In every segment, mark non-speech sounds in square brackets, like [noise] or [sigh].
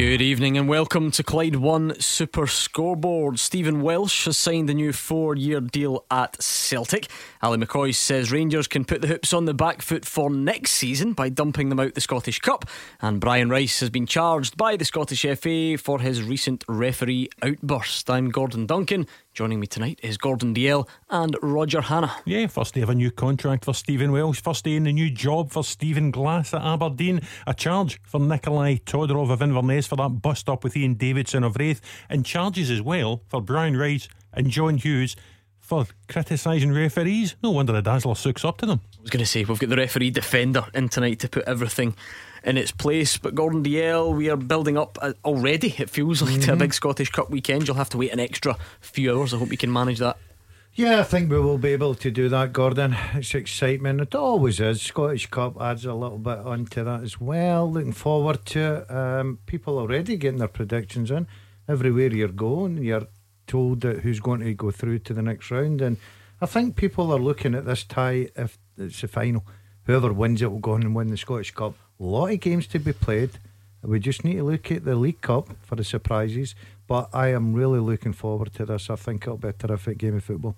Good evening and welcome to Clyde One Super Scoreboard. Stephen Welsh has signed a new four year deal at Celtic. Ali McCoist says Rangers can put the hoops on the back foot for next season by dumping them out the Scottish Cup. And Brian Rice has been charged by the Scottish FA for his recent referee outburst. I'm Gordon Duncan. Joining me tonight is Gordon Dalziel and Roger Hannah. Yeah, first day of a new contract for Stephen Welsh, first day in the new job for Stephen Glass at Aberdeen, a charge for Nikolai Todorov of Inverness for that bust up with Ian Davidson of Raith, and charges as well for Brian Rice and John Hughes for criticising referees. No wonder the Dazzler sucks up to them. I was going to say, we've got the referee defender in tonight to put everything in its place. But Gordon Dalziel, we are building up already, it feels like, mm-hmm. to a big Scottish Cup weekend. You'll have to wait an extra few hours. I hope you can manage that. Yeah, I think we will be able to do that, Gordon. It's excitement. It always is. Scottish Cup adds a little bit onto that as well. Looking forward to it. Um, people already getting their predictions in. Everywhere you're going, you're told that who's going to go through to the next round. And I think people are looking at this tie if it's the final. Whoever wins it will go on and win the Scottish Cup. A lot of games to be played. We just need to look at the League Cup for the surprises. But I am really looking forward to this. I think it'll be a terrific game of football.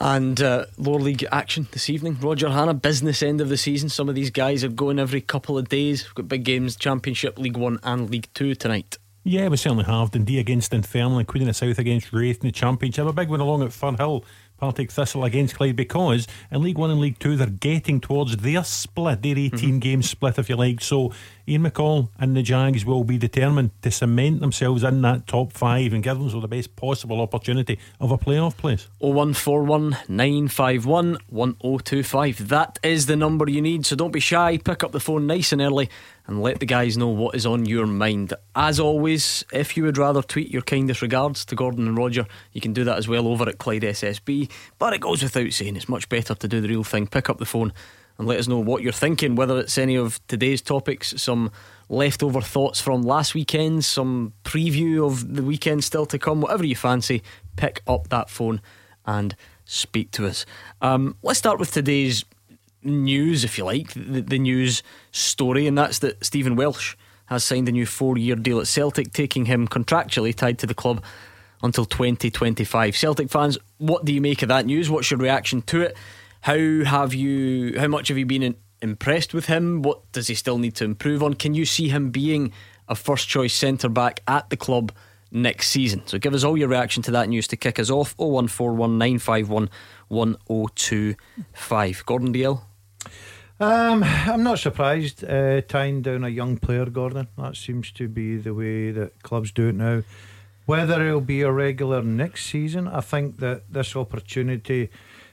And uh, lower league action this evening. Roger Hannah, business end of the season. Some of these guys are going every couple of days. We've got big games, Championship, League One, and League Two tonight. Yeah, we certainly have. Dundee against Dunfermline, Queen of the South against Raith in the Championship. A big one along at Firhill Partick Thistle against Clyde because in League One and League Two they're getting towards their split, their 18 mm-hmm. game split, if you like. So Ian McCall and the Jags will be determined to cement themselves in that top five and give them the best possible opportunity of a playoff place. 0141 951 1025. That is the number you need, so don't be shy. Pick up the phone nice and early and let the guys know what is on your mind. As always, if you would rather tweet your kindest regards to Gordon and Roger, you can do that as well over at Clyde SSB. But it goes without saying, it's much better to do the real thing. Pick up the phone and let us know what you're thinking, whether it's any of today's topics, some leftover thoughts from last weekend, some preview of the weekend still to come, whatever you fancy. Pick up that phone and speak to us. Um, let's start with today's news, if you like, the, the news story, and that's that Stephen Welsh has signed a new four year deal at Celtic, taking him contractually tied to the club until 2025. Celtic fans, what do you make of that news? What's your reaction to it? How have you? How much have you been in, impressed with him? What does he still need to improve on? Can you see him being a first choice centre back at the club next season? So give us all your reaction to that news to kick us off. 0141951 1025. Gordon Dalziel. Um, I'm not surprised uh, tying down a young player, Gordon. That seems to be the way that clubs do it now. Whether it'll be a regular next season, I think that this opportunity,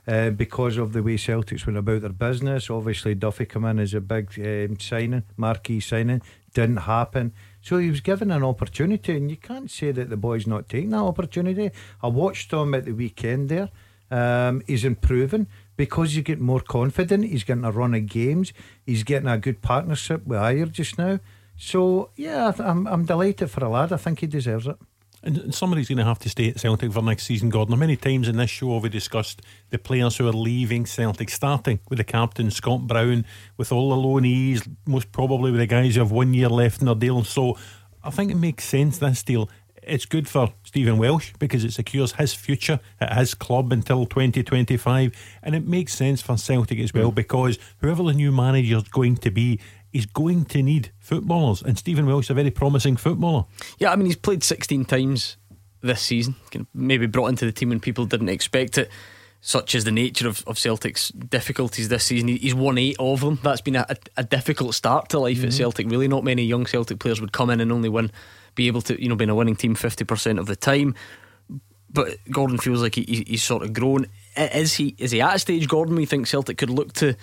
uh, because of the way Celtics went about their business, obviously Duffy come in as a big um, signing, marquee signing, didn't happen. So he was given an opportunity, and you can't say that the boy's not taking that opportunity. I watched him at the weekend there. Um, he's improving because he's getting more confident. He's getting a run of games. He's getting a good partnership with Ajer just now. So yeah, I'm I'm delighted for a lad. I think he deserves it. And somebody's going to have to stay at Celtic for next season, Gordon. Many times in this show we discussed the players who are leaving Celtic, starting with the captain Scott Brown, with all the loanees, most probably with the guys who have one year left in their deal. So I think it makes sense this deal it's good for Stephen Welsh because it secures his future at his club until 2025. And it makes sense for Celtic as well mm. because whoever the new manager is going to be, he's going to need footballers. And Stephen Welsh is a very promising footballer. Yeah, I mean, he's played 16 times this season, maybe brought into the team when people didn't expect it. Such as the nature of, of Celtic's difficulties this season. He's won eight of them. That's been a, a difficult start to life mm-hmm. at Celtic. Really, not many young Celtic players would come in and only win be able to, you know, be in a winning team 50% of the time. But Gordon feels like he, he's sort of grown. Is he is he at a stage, Gordon, we think Celtic could look to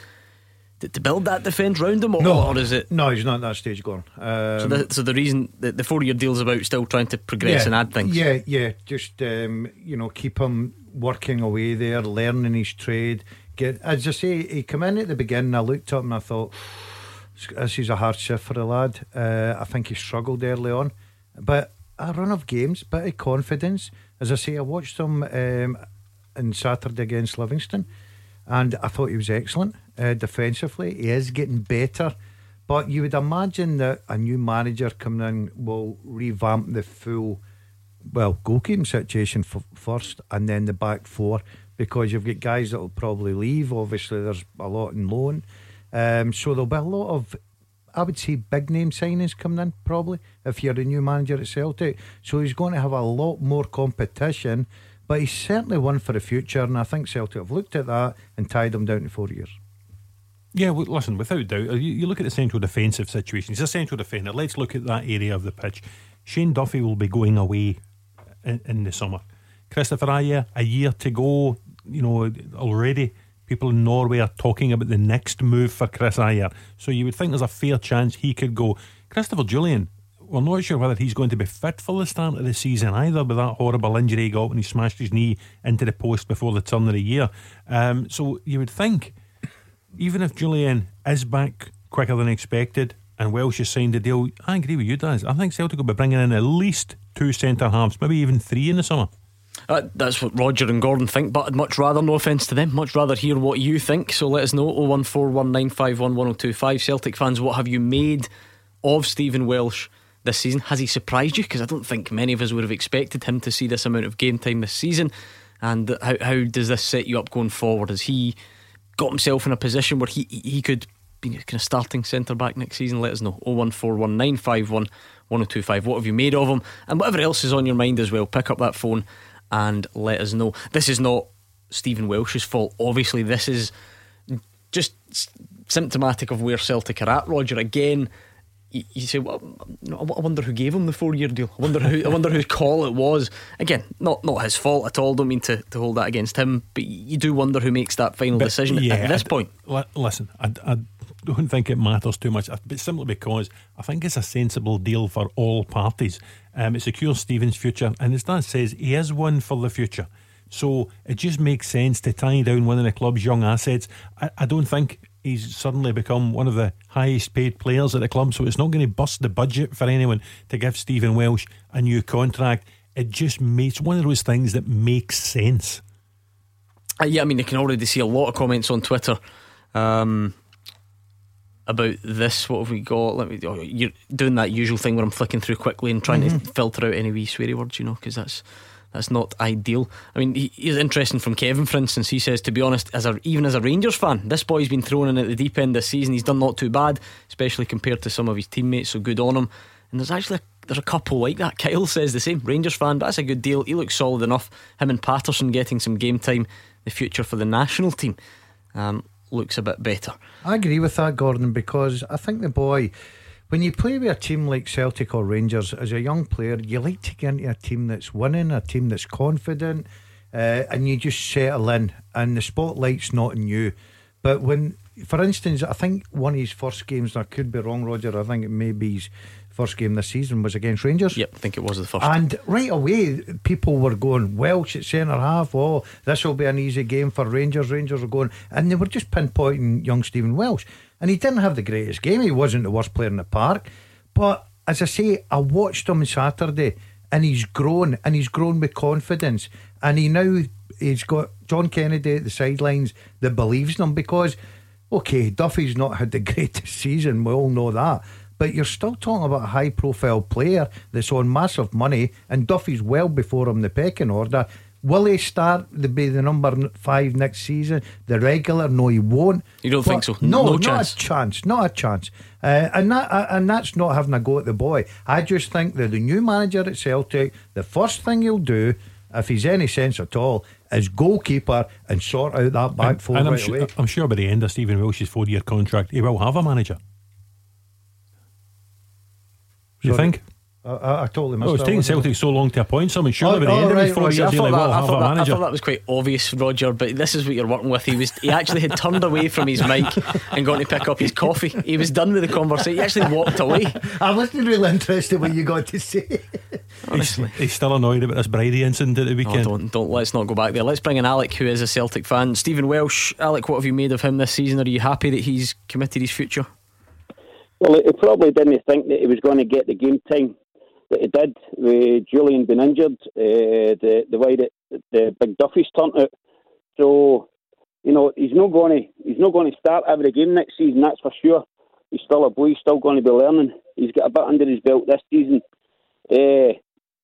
to build that defence round him, or, no, or is it? No, he's not at that stage, Gordon. Um, so, the, so the reason the, the four year deal's about still trying to progress yeah, and add things. Yeah, yeah, just um, you know keep him working away there, learning his trade. Get as I say, he come in at the beginning. I looked up and I thought This is a hard shift for the lad. Uh, I think he struggled early on, but a run of games, bit of confidence. As I say, I watched him um, on Saturday against Livingston, and I thought he was excellent uh, defensively. He is getting better, but you would imagine that a new manager coming in will revamp the full, well, goalkeeping situation f- first, and then the back four because you've got guys that will probably leave. Obviously, there's a lot in loan. Um, so there'll be a lot of, I would say, big name signings coming in, probably, if you're a new manager at Celtic. So he's going to have a lot more competition, but he's certainly one for the future. And I think Celtic have looked at that and tied him down to four years. Yeah, well, listen, without doubt, uh, you, you look at the central defensive situation. He's a central defender. Let's look at that area of the pitch. Shane Duffy will be going away uh, in, in the summer. Christopher Ajer, a year to go, you know, already people in Norway are talking about the next move for Chris Ajer. So you would think there's a fair chance he could go. Christopher Jullien, we're not sure whether he's going to be fit for the start of the season either with that horrible injury he got when he smashed his knee into the post before the turn of the year. Um, so you would think, even if Jullien is back quicker than expected and Welsh has signed a deal, I agree with you, Daz. I think Celtic will be bringing in at least two centre halves, maybe even three in the summer. Uh, that's what Roger and Gordon think, but I'd much rather, no offence to them, much rather hear what you think. So let us know 01419511025. Celtic fans, what have you made of Stephen Welsh this season? Has he surprised you? Because I don't think many of us would have expected him to see this amount of game time this season. And how, how does this set you up going forward? Has he got himself in a position where he he could be kind of starting centre back next season? Let us know 01419511025. What have you made of him? And whatever else is on your mind as well, pick up that phone and let us know. This is not Stephen Welsh's fault. Obviously, this is just symptomatic of where Celtic are at. Roger, again, you, you say, well, I wonder who gave him the four-year deal. I wonder who. I wonder whose call it was. Again, not not his fault at all. Don't mean to, to hold that against him, but you do wonder who makes that final but decision yeah, at this I, point. Listen, I, I don't think it matters too much, but simply because I think it's a sensible deal for all parties. Um, it secures Stephen's future, and as Dan says, he is one for the future. So it just makes sense to tie down one of the club's young assets. I, I don't think he's suddenly become one of the highest paid players at the club, so it's not going to bust the budget for anyone to give Stephen Welsh a new contract. It just makes one of those things that makes sense. Uh, yeah, I mean, you can already see a lot of comments on Twitter. Um, about this. What have we got? Let me. Oh, you're doing that usual thing where I'm flicking through quickly and trying mm-hmm. to filter out any wee sweary words, you know, because that's that's not ideal. I mean, he, he's interesting from Kevin, for instance. He says, to be honest, as a even as a Rangers fan, this boy's been thrown in at the deep end this season. He's done not too bad, especially compared to some of his teammates. So good on him. And there's actually a, there's a couple like that. [laughs] Kyle says the same. Rangers fan, but that's a good deal. He looks solid enough. Him and Patterson getting some game time. The future for the national team. Um, looks a bit better. I agree with that, Gordon, because I think the boy, when you play with a team like Celtic or Rangers, as a young player, you like to get into a team that's winning, a team that's confident, uh, and you just settle in, and the spotlight's not on you. But when, for instance, I think one of his first games, I could be wrong, Roger, I think it may be his first game this season was against Rangers. Yep, I think it was the first. And right away, people were going Welsh at centre half. Oh, this will be an easy game for Rangers. Rangers are going, and they were just pinpointing young Stephen Welsh, and he didn't have the greatest game. He wasn't the worst player in the park, but as I say, I watched him Saturday, and he's grown, and he's grown with confidence, and he now he's got John Kennedy at the sidelines that believes in him because. Okay, Duffy's not had the [laughs] greatest season, we all know that but you're still talking about a high profile player that's on massive money, and Duffy's well before him the pecking order. Will he start to be the number five next season? The regular? No, he won't. You don't but think so? No, no not chance. a chance. Not a chance. Uh, and that uh, and that's not having a go at the boy. I just think that the new manager at Celtic, the first thing he'll do, if he's any sense at all, is goalkeeper and sort out that back four and right I'm, sure, I'm sure by the end of Stephen Welsh's four-year contract, he will have a manager. You think? I, I totally missed oh, it's taking Celtic so long to appoint someone. Surely oh, by the oh, end right, of his four years, will have a manager. I thought that was quite obvious, Roger. But this is what you're working with. He was he actually had turned away from his mic [laughs] and gone to pick up his coffee. He was done with the conversation. He actually walked away. I wasn't really interested what you got to say. Honestly, he's, he's, still annoyed about this Brady incident at the weekend. Oh, don't don't let's not go back there. Let's bring in Alec, who is a Celtic fan. Stephen Welsh, Alec, what have you made of him this season? Are you happy that he's committed his future? Well, he probably didn't think that he was going to get the game time that he did. With Jullien being injured, uh, the the way that the big Duffy's turned out. So, you know, he's not going to he's not going to start every game next season. That's for sure. He's still a boy. He's still going to be learning. He's got a bit under his belt this season. Uh,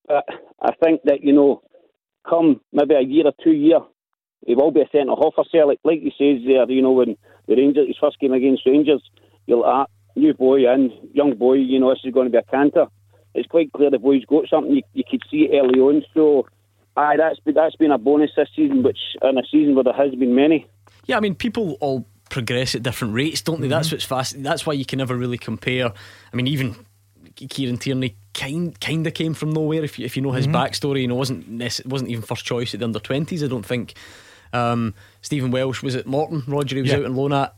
but I think that you know, come maybe a year or two year, he will be a centre half for Celtic. Like he says there, you know, when the Rangers his first game against Rangers, like, ah, new boy and young boy, you know, this is going to be a canter. It's quite clear the boy's got something. You, you could see it early on. So, aye, that's been, that's been a bonus this season, which in a season where there has been many. Yeah, I mean, people all progress at different rates, don't they? Mm-hmm. That's what's fast. That's why you can never really compare. I mean, even Kieran Tierney kind kind of came from nowhere. If you, if you know his mm-hmm. backstory, you know, wasn't wasn't even first choice at the under twenties. I don't think. Um, Stephen Welsh was at Morton. Roger, he was yeah. out in loan at,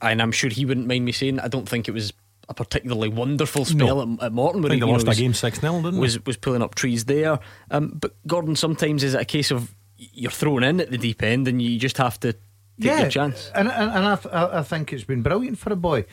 and I'm sure he wouldn't mind me saying. I don't think it was a particularly wonderful spell no. at, at, Morton. Where I think he, they lost know, a game six 0 didn't was was pulling up trees there. Um, but Gordon, sometimes is it a case of you're thrown in at the deep end and you just have to take yeah, your chance. And and, and I, I think it's been brilliant for a boy.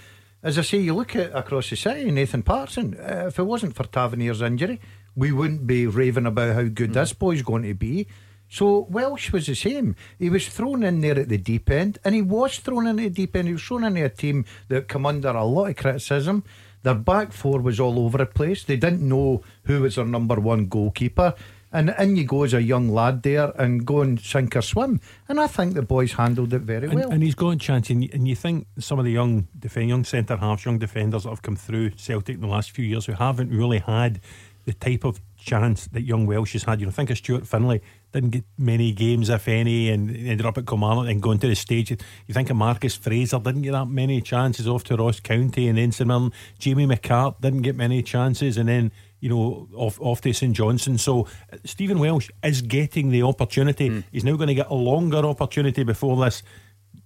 As I say, you look at across the city, Nathan Patterson, Uh, if it wasn't for Tavernier's injury, we wouldn't be raving about how good mm. this boy's going to be. So Welsh was the same. He was thrown in there at the deep end, and he was thrown in the deep end. He was thrown into a team that come under a lot of criticism. Their back four was all over the place. They didn't know who was their number one goalkeeper. And in you go as a young lad there and go and sink or swim. And I think the boys handled it very and, well. And he's got chance. And you, and you think some of the young defend, young centre halves, young defenders that have come through Celtic in the last few years who haven't really had the type of chance that young Welsh has had. You know, think of Stuart Findlay didn't get many games, if any, and ended up at Kilmarnock and going to the stage. You think of Marcus Fraser, didn't get that many chances off to Ross County and then St Mirren. Jamie McCart didn't get many chances, and then you know off off to St Johnstone. So uh, Stephen Welsh is getting the opportunity. Mm. He's now going to get a longer opportunity before this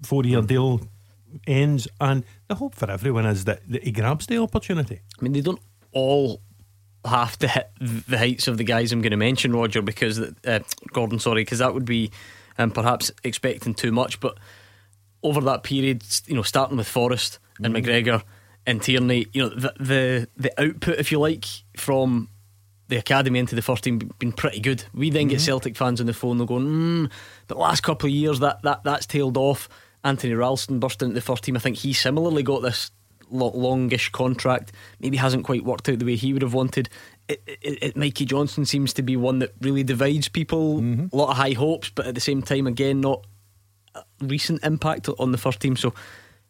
four year mm. deal ends, and the hope for everyone is that, that he grabs the opportunity. I mean, they don't all have to hit the heights of the guys I'm going to mention, Roger, because uh, Gordon, sorry, because that would be um, perhaps expecting too much. But over that period, you know, starting with Forrest and mm. McGregor and Tierney, you know, the, the the output, if you like, from the academy into the first team been pretty good. We then mm-hmm. get Celtic fans on the phone, they're going, mm, the last couple of years that that that's tailed off. Anthony Ralston burst into the first team. I think he similarly got this longish contract. Maybe hasn't quite worked out the way he would have wanted. It, it, it, Mikey Johnston seems to be one that really divides people. Mm-hmm. A lot of high hopes, but at the same time, again, not recent impact on the first team. So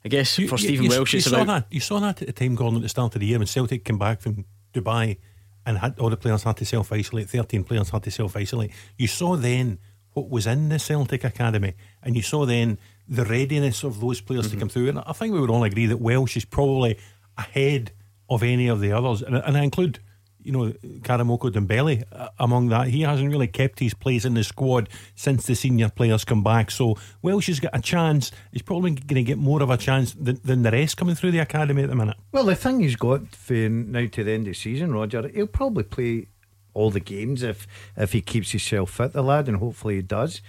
I guess you, for Stephen you, Welsh, you it's saw about. That. You saw that at the time, Gordon, at the start of the year when Celtic came back from Dubai and had all the players had to self isolate. Thirteen players had to self isolate. You saw then what was in the Celtic academy, and you saw then the readiness of those players mm-hmm. to come through. And I think we would all agree that Welsh is probably ahead of any of the others, and, and I include. You know, Karamoko Dembele uh, among that. He hasn't really kept his place in the squad since the senior players come back. So Welsh has got a chance. He's probably going to get more of a chance than, than the rest coming through the academy at the minute. Well, the thing he's got for now to the end of the season, Roger, he'll probably play all the games if if he keeps himself fit, the lad, and hopefully he does.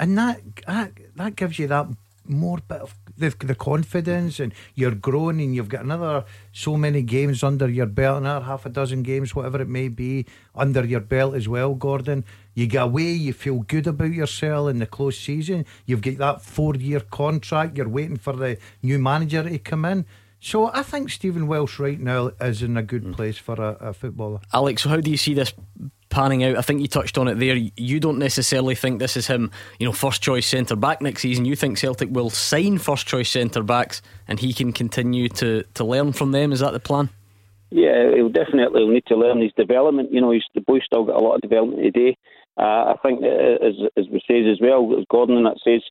And that that, that gives you that more bit of the, the confidence and you're growing and you've got another so many games under your belt another half a dozen games whatever it may be under your belt as well Gordon you get away you feel good about yourself in the close season you've got that four year contract you're waiting for the new manager to come in so I think Stephen Welsh right now is in a good mm. place for a, a footballer. Alex, so how do you see this panning out? I think you touched on it there. You don't necessarily think this is him, you know, first choice centre back next season. You think Celtic will sign first choice centre backs and he can continue to, to learn from them. Is that the plan? Yeah, he'll definitely need to learn his development. You know, he's, the boy's still got a lot of development today. Uh, I think, uh, as as we says as well, as Gordon that says,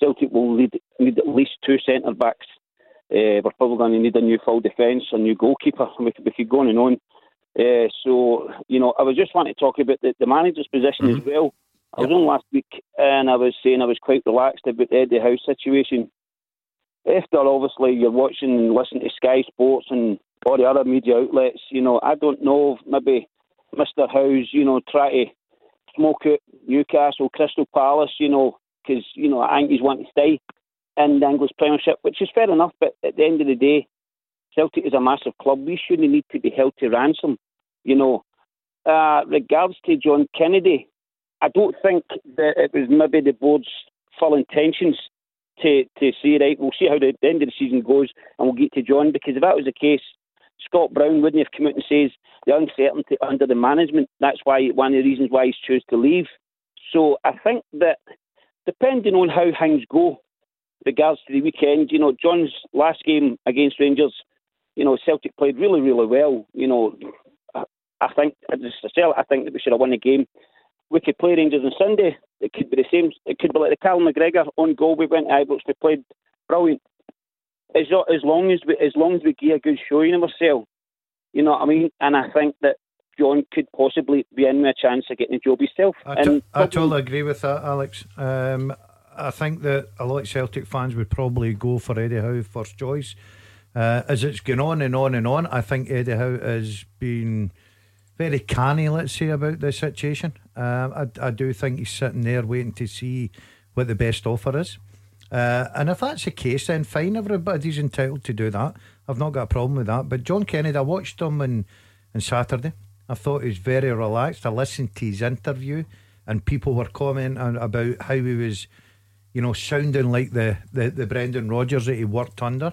Celtic will need, need at least two centre backs uh, we're probably going to need a new full defence, a new goalkeeper. [laughs] We we could go on and on. Uh, so, you know, I was just wanting to talk about the, the manager's position mm-hmm. as well. I was on last week and I was saying I was quite relaxed about the Eddie Howe situation. After obviously you're watching and listening to Sky Sports and all the other media outlets, you know, I don't know if maybe Mr. Howe's, you know, try to smoke out Newcastle, Crystal Palace, you know, because, you know, I think he's wanting to stay in the English Premiership, which is fair enough. But at the end of the day, Celtic is a massive club. We shouldn't need to be held to ransom. You know, uh, regards to John Kennedy, I don't think that it was maybe the board's full intentions to, to say, right, we'll see how the, the end of the season goes and we'll get to John. Because if that was the case, Scott Brown wouldn't have come out and says the uncertainty under the management. That's why one of the reasons why he's chose to leave. So I think that depending on how things go, regards to the weekend, you know, John's last game against Rangers, you know, Celtic played really, really well. You know, I think I think that we should have won the game. We could play Rangers on Sunday. It could be the same. It could be like the Callum McGregor on goal. We went to Ibrox. We played brilliant. As, as long as we as long as we give a good showing of ourselves, you know what I mean. And I think that John could possibly be in with a chance of getting a job himself. I, t- I totally agree with that, Alex. Um, I think that a lot of Celtic fans would probably go for Eddie Howe first choice. Uh, as it's going on and on and on, I think Eddie Howe has been very canny, let's say, about the situation. Uh, I, I do think he's sitting there waiting to see what the best offer is. Uh, and if that's the case, then fine, everybody's entitled to do that. I've not got a problem with that. But John Kennedy, I watched him on, on Saturday. I thought he was very relaxed. I listened to his interview, and people were commenting about how he was, you know, sounding like the, the, the Brendan Rodgers that he worked under.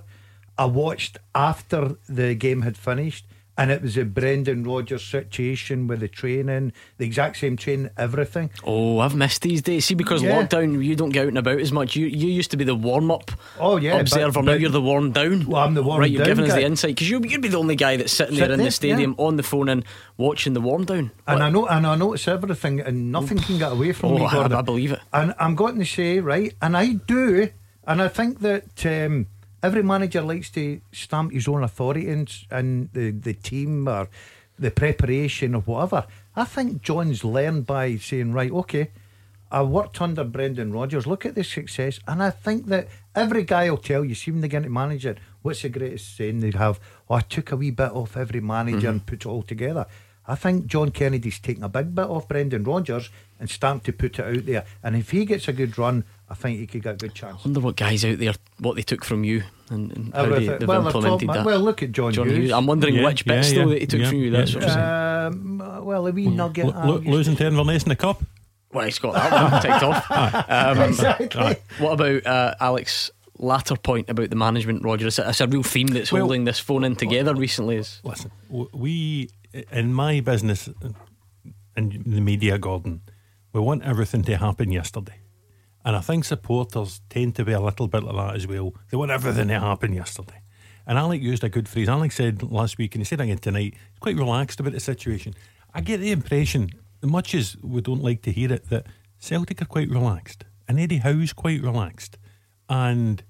I watched after the game had finished and it was a Brendan Rodgers situation with the training, the exact same training, everything. Oh, I've missed these days. See, because yeah. lockdown, you don't get out and about as much. You you used to be the warm up. Oh yeah, observer. But, now you're the warm down. Well, I'm the warm right. Down Right, you're giving guy. us the insight because you you'd be the only guy that's sitting, there in there, the stadium yeah. on the phone and watching the warm down. And what? I know, and I notice everything, and nothing can get away from oh, me. I, I, believe it. And I'm going to say right, and I do, and I think that. Um, every manager likes to stamp his own authority in, in the, the team or the preparation or whatever. I think John's learned by saying, right, okay, I worked under Brendan Rodgers. Look at the success. And I think that every guy will tell you, see when they get to manage it, what's the greatest saying they have? Oh, I took a wee bit off every manager mm-hmm. and put it all together. I think John Kennedy's taking a big bit off Brendan Rodgers and starting to put it out there. And if he gets a good run, I think he could get a good chance. I wonder what guys out there, what they took from you and, and how they, have well, implemented that. Well, look at John, John Hughes. Hughes. I'm wondering yeah, which bits yeah, though that he took yeah, from you. That's what I'm saying. Um, well, a wee nugget. L- l- losing to Inverness in the cup. Well, he's got that one [laughs] ticked off. Um, [laughs] exactly. What about uh, Alex? Latter point about the management, Roger. It's a, it's a real theme that's well, holding this phone in together recently. Is listen, we in my business in the media, Gordon, we want everything to happen yesterday. And I think supporters tend to be a little bit like that as well. They want everything to happen yesterday. And Alec used a good phrase. Alec said last week, and he said again tonight, he's quite relaxed about the situation. I get the impression, much as we don't like to hear it, that Celtic are quite relaxed. And Eddie Howe's quite relaxed. And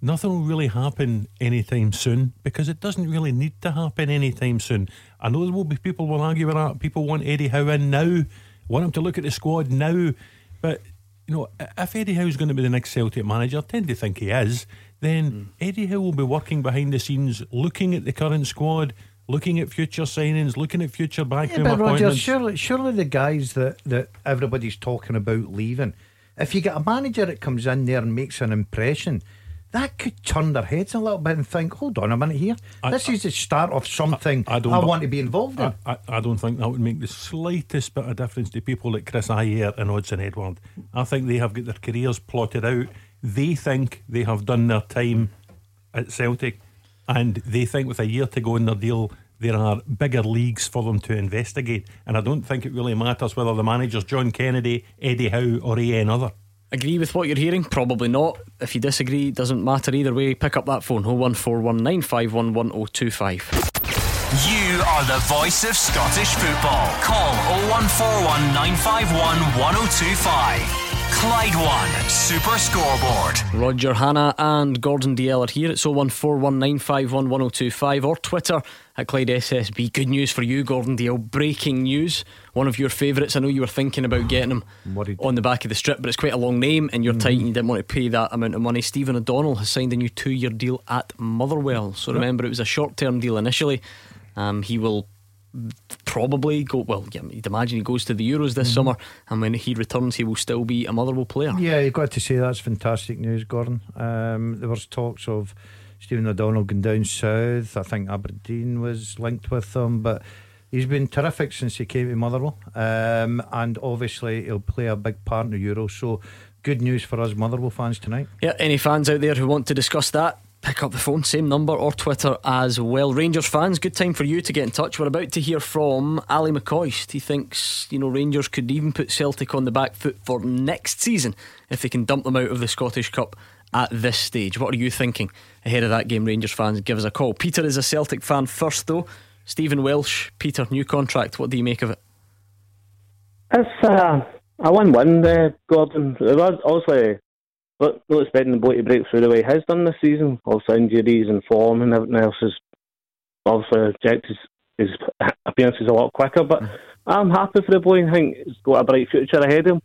nothing will really happen anytime soon because it doesn't really need to happen anytime soon. I know there will be people will argue with that. People want Eddie Howe in now, want him to look at the squad now. But you know, if Eddie Howe's going to be the next Celtic manager, I tend to think he is. Then mm. Eddie Howe will be working behind the scenes, looking at the current squad, looking at future signings, looking at future backroom yeah, but. Roger, surely, surely the guys that that everybody's talking about leaving, if you get a manager that comes in there and makes an impression that could turn their heads a little bit and think, hold on a minute here. I, this I, is the start of something I, I want to be involved in. I, don't think that would make the slightest bit of difference to people like Chris Ajer and Odsonne Edouard. I think they have got their careers plotted out. They think they have done their time at Celtic, and they think with a year to go in their deal, there are bigger leagues for them to investigate. And I don't think it really matters whether the manager's John Kennedy, Eddie Howe, or any other. Agree with what you're hearing? Probably not. If you disagree, doesn't matter either way. Pick up that phone 01419511025. You are the voice of Scottish football. Call 0141 951 1025. Clyde One Super Scoreboard. Roger Hannah and Gordon Dalziel are here at 01419511025 or Twitter at Clyde SSB. Good news for you, Gordon Dalziel. Breaking news. One of your favourites. I know you were thinking about getting him on the back of the strip, but it's quite a long name and you're mm-hmm. tight and you didn't want to pay that amount of money. Stephen O'Donnell has signed a new two year deal at Motherwell. So remember, it was a short term deal initially. Um, he will probably go well. Yeah, you'd imagine he goes to the Euros this mm-hmm. summer, and when he returns, he will still be a Motherwell player. Yeah, you've got to say that's fantastic news, Gordon. Um, there was talks of Stephen O'Donnell going down south. I think Aberdeen was linked with him but he's been terrific since he came to Motherwell. Um, and obviously, he'll play a big part in the Euro. So, good news for us Motherwell fans tonight. Yeah, any fans out there who want to discuss that, pick up the phone, same number, or Twitter as well. Rangers fans, good time for you to get in touch. We're about to hear from Ali McCoist. He thinks, you know, Rangers could even put Celtic on the back foot for next season if they can dump them out of the Scottish Cup at this stage. What are you thinking ahead of that game, Rangers fans? Give us a call. Peter is a Celtic fan first, though. Stephen Welsh, Peter, new contract. What do you make of it? It's uh, a win-win, uh, Gordon. Obviously, but not expecting the boy to break through the way he has done this season. Also injuries and form and everything else has obviously checked his, [laughs] appearances a lot quicker. But mm. I'm happy for the boy. I think he's got a bright future ahead of him.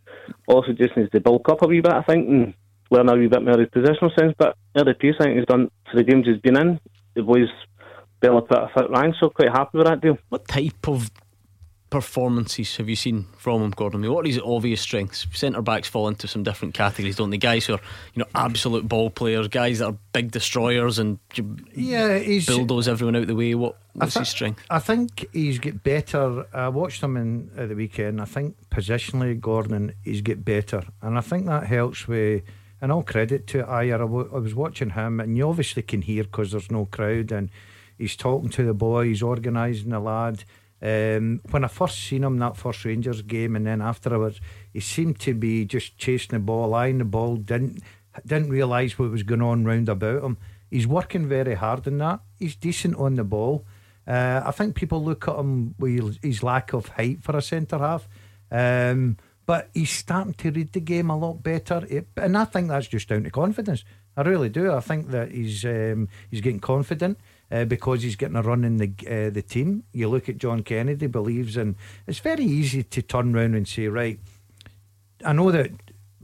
Also, just needs to bulk up a wee bit, I think, and learn a wee bit more of his positional sense. But early piece, I think he's done for the games he's been in. The boy's barely put a foot rank, so quite happy with that deal. What type of performances have you seen from him, Gordon? I mean, what are his obvious strengths? Centre backs fall into some different categories, don't they? Guys who are, you know, absolute ball players, guys that are big destroyers and yeah, he's, bulldoze everyone out the way. What what's th- his strength? I think he's get better. I watched him in at the weekend. I think positionally, Gordon, he's get better, and I think that helps with. And all credit to Ajer. I, w- I was watching him, and you obviously can hear because there's no crowd, and he's talking to the boy, he's organising the lad um, when I first seen him that first Rangers game, and then afterwards, he seemed to be just chasing the ball, eyeing the ball, didn't didn't realise what was going on round about him. He's working very hard in that. He's decent on the ball. Uh, I think people look at him with his lack of height for a centre half. Um, but he's starting to read the game a lot better, it, and I think that's just down to confidence. I really do. I think that he's um, he's getting confident uh, because he's getting a run in the uh, the team. You look at John Kennedy, believes in. It's very easy to turn around and say, right. I know that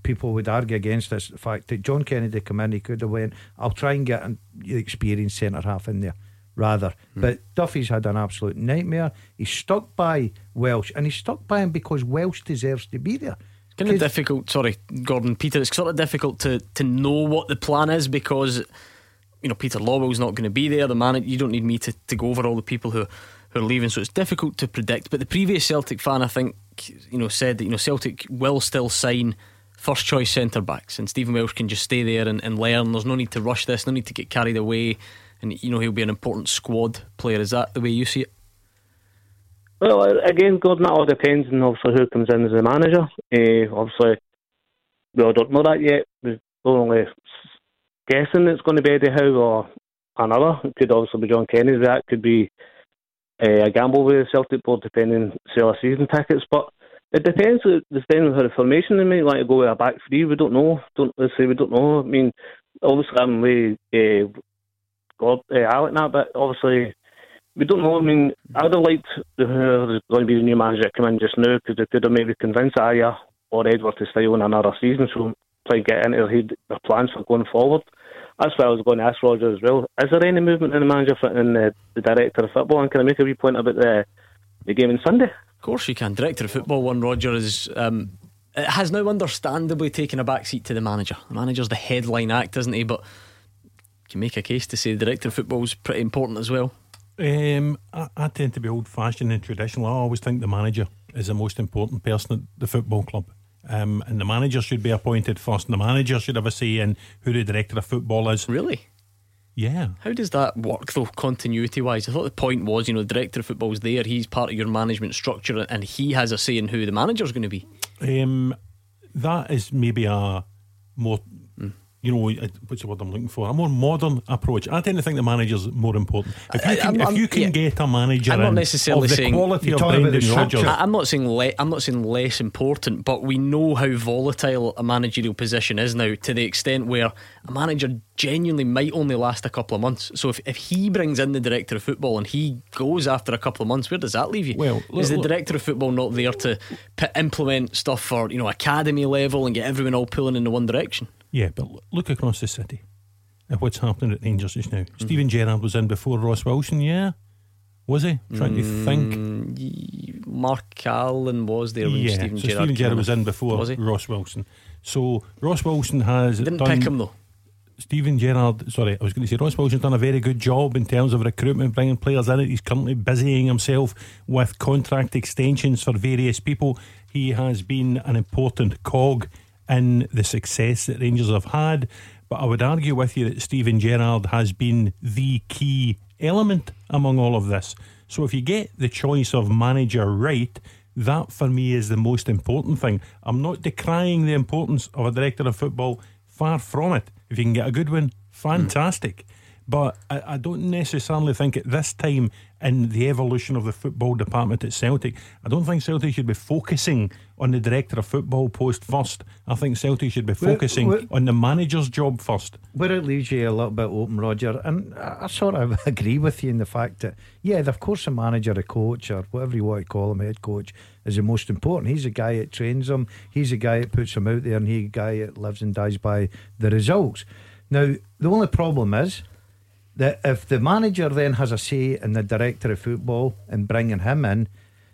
people would argue against this the fact that John Kennedy come in, he could have went. I'll try and get an experienced centre half in there rather. Hmm. But Duffy's had an absolute nightmare. He's stuck by Welsh, and he's stuck by him because Welsh deserves to be there. It's kind of difficult. Sorry, Gordon Peter. It's sort of difficult to to know what the plan is because you know Peter Lawwell's not going to be there. The man, you don't need me to, to go over all the people who who are leaving, so it's difficult to predict. But the previous Celtic fan, I think, you know, said that you know Celtic will still sign first choice centre backs, and Stephen Welsh can just stay there and, and learn. There's no need to rush this, no need to get carried away, and you know he'll be an important squad player. Is that the way you see it? Well, again, Gordon, that all depends on obviously who comes in as the manager. Uh, obviously, we all don't know that yet. We've only guessing it's going to be Eddie Howe or another. It could also be John Kennedy. That could be uh, a gamble with the Celtic board, depending sell a season tickets. But it depends. Depends on how the formation they might like to go with a back three. We don't know. Don't let's say we don't know. I mean, obviously I'm with uh, God, uh, Alec now, but obviously we don't know. I mean, I would have liked the, uh, going to be the new manager to come in just now because they could have maybe convinced Ajer or Edouard to stay on another season. So try and get into their plans for going forward. That's why I was going to ask Roger as well. Is there any movement in the manager and the, the director of football? And can I make a wee point about the the game on Sunday? Of course you can. Director of football one Roger is um, it has now understandably taken a backseat to the manager. The manager's the headline act, isn't he? But you can make a case to say the director of football is pretty important as well. Um, I, I, tend to be old fashioned and traditional. I always think the manager is the most important person at the football club. Um, and the manager should be appointed first. And the manager should have a say in who the director of football is. Really? Yeah. How does that work though, continuity wise? I thought the point was, you know, the director of football's there, he's part of your management structure, and he has a say in who the manager's going to be. Um, that is maybe a more you know, what's the word I'm looking for? A more modern approach. I tend to think the manager's more important. If you can, I'm, if you can yeah. get a manager, I'm not necessarily of the saying quality of Brendan Rodgers. I'm not saying le- I'm not saying less important, but we know how volatile a managerial position is now to the extent where a manager genuinely might only last a couple of months. So if, if he brings in the director of football and he goes after a couple of months, where does that leave you? Well, look, is the director of football not there to p- implement stuff for you know academy level and get everyone all pulling in the one direction? Yeah, but look across the city at what's happening at Rangers just now. Mm. Steven Gerrard was in before Ross Wilson, yeah? Was he? Trying mm, to think. Mark Allen was there when yeah, Steven so Gerrard Steven Gerrard was in before was Ross Wilson. So Ross Wilson has didn't done, pick him though. Steven Gerrard, sorry, I was going to say Ross Wilson's done a very good job in terms of recruitment, bringing players in. He's currently busying himself with contract extensions for various people. He has been an important cog in the success that Rangers have had. But I would argue with you that Steven Gerrard has been the key element among all of this. So if you get the choice of manager right, that for me is the most important thing. I'm not decrying the importance of a director of football, far from it. If you can get a good one, fantastic. Mm. But I, I, don't necessarily think at this time in the evolution of the football department at Celtic, I don't think Celtic should be focusing on the director of football post first. I think Celtic should be focusing we're, we're, on the manager's job first. Where it leaves you a little bit open, Roger, and I, I sort of [laughs] agree with you in the fact that, yeah, of course, a manager, a coach, or whatever you want to call him, head coach, is the most important. He's the guy that trains them, he's the guy that puts them out there, and he's the guy that lives and dies by the results. Now, the only problem is that if the manager then has a say in the director of football and bringing him in,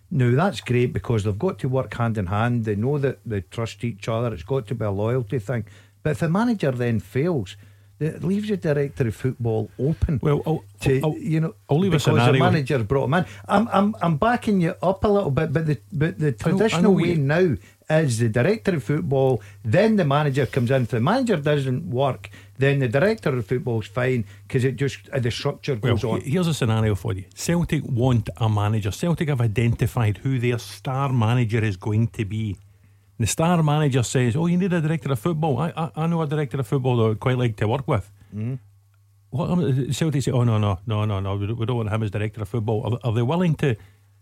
now that's great because they've got to work hand in hand. They know that they trust each other. It's got to be a loyalty thing. But if the manager then fails, it leaves the director of football open. Well, I'll, to, I'll, you know, I'll leave because the manager brought him in. I'm, I'm, I'm backing you up a little bit, but the, but the traditional way you... now is the director of football, then the manager comes in. If the manager doesn't work, then the director of football is fine because it just uh, the structure goes well, on. Here's a scenario for you: Celtic want a manager. Celtic have identified who their star manager is going to be. The star manager says, "Oh, you need a director of football. I, I, I know a director of football that I would quite like to work with." Mm. What um, Celtic say? Oh no, no, no, no, no. We don't want him as director of football. Are, are they willing to?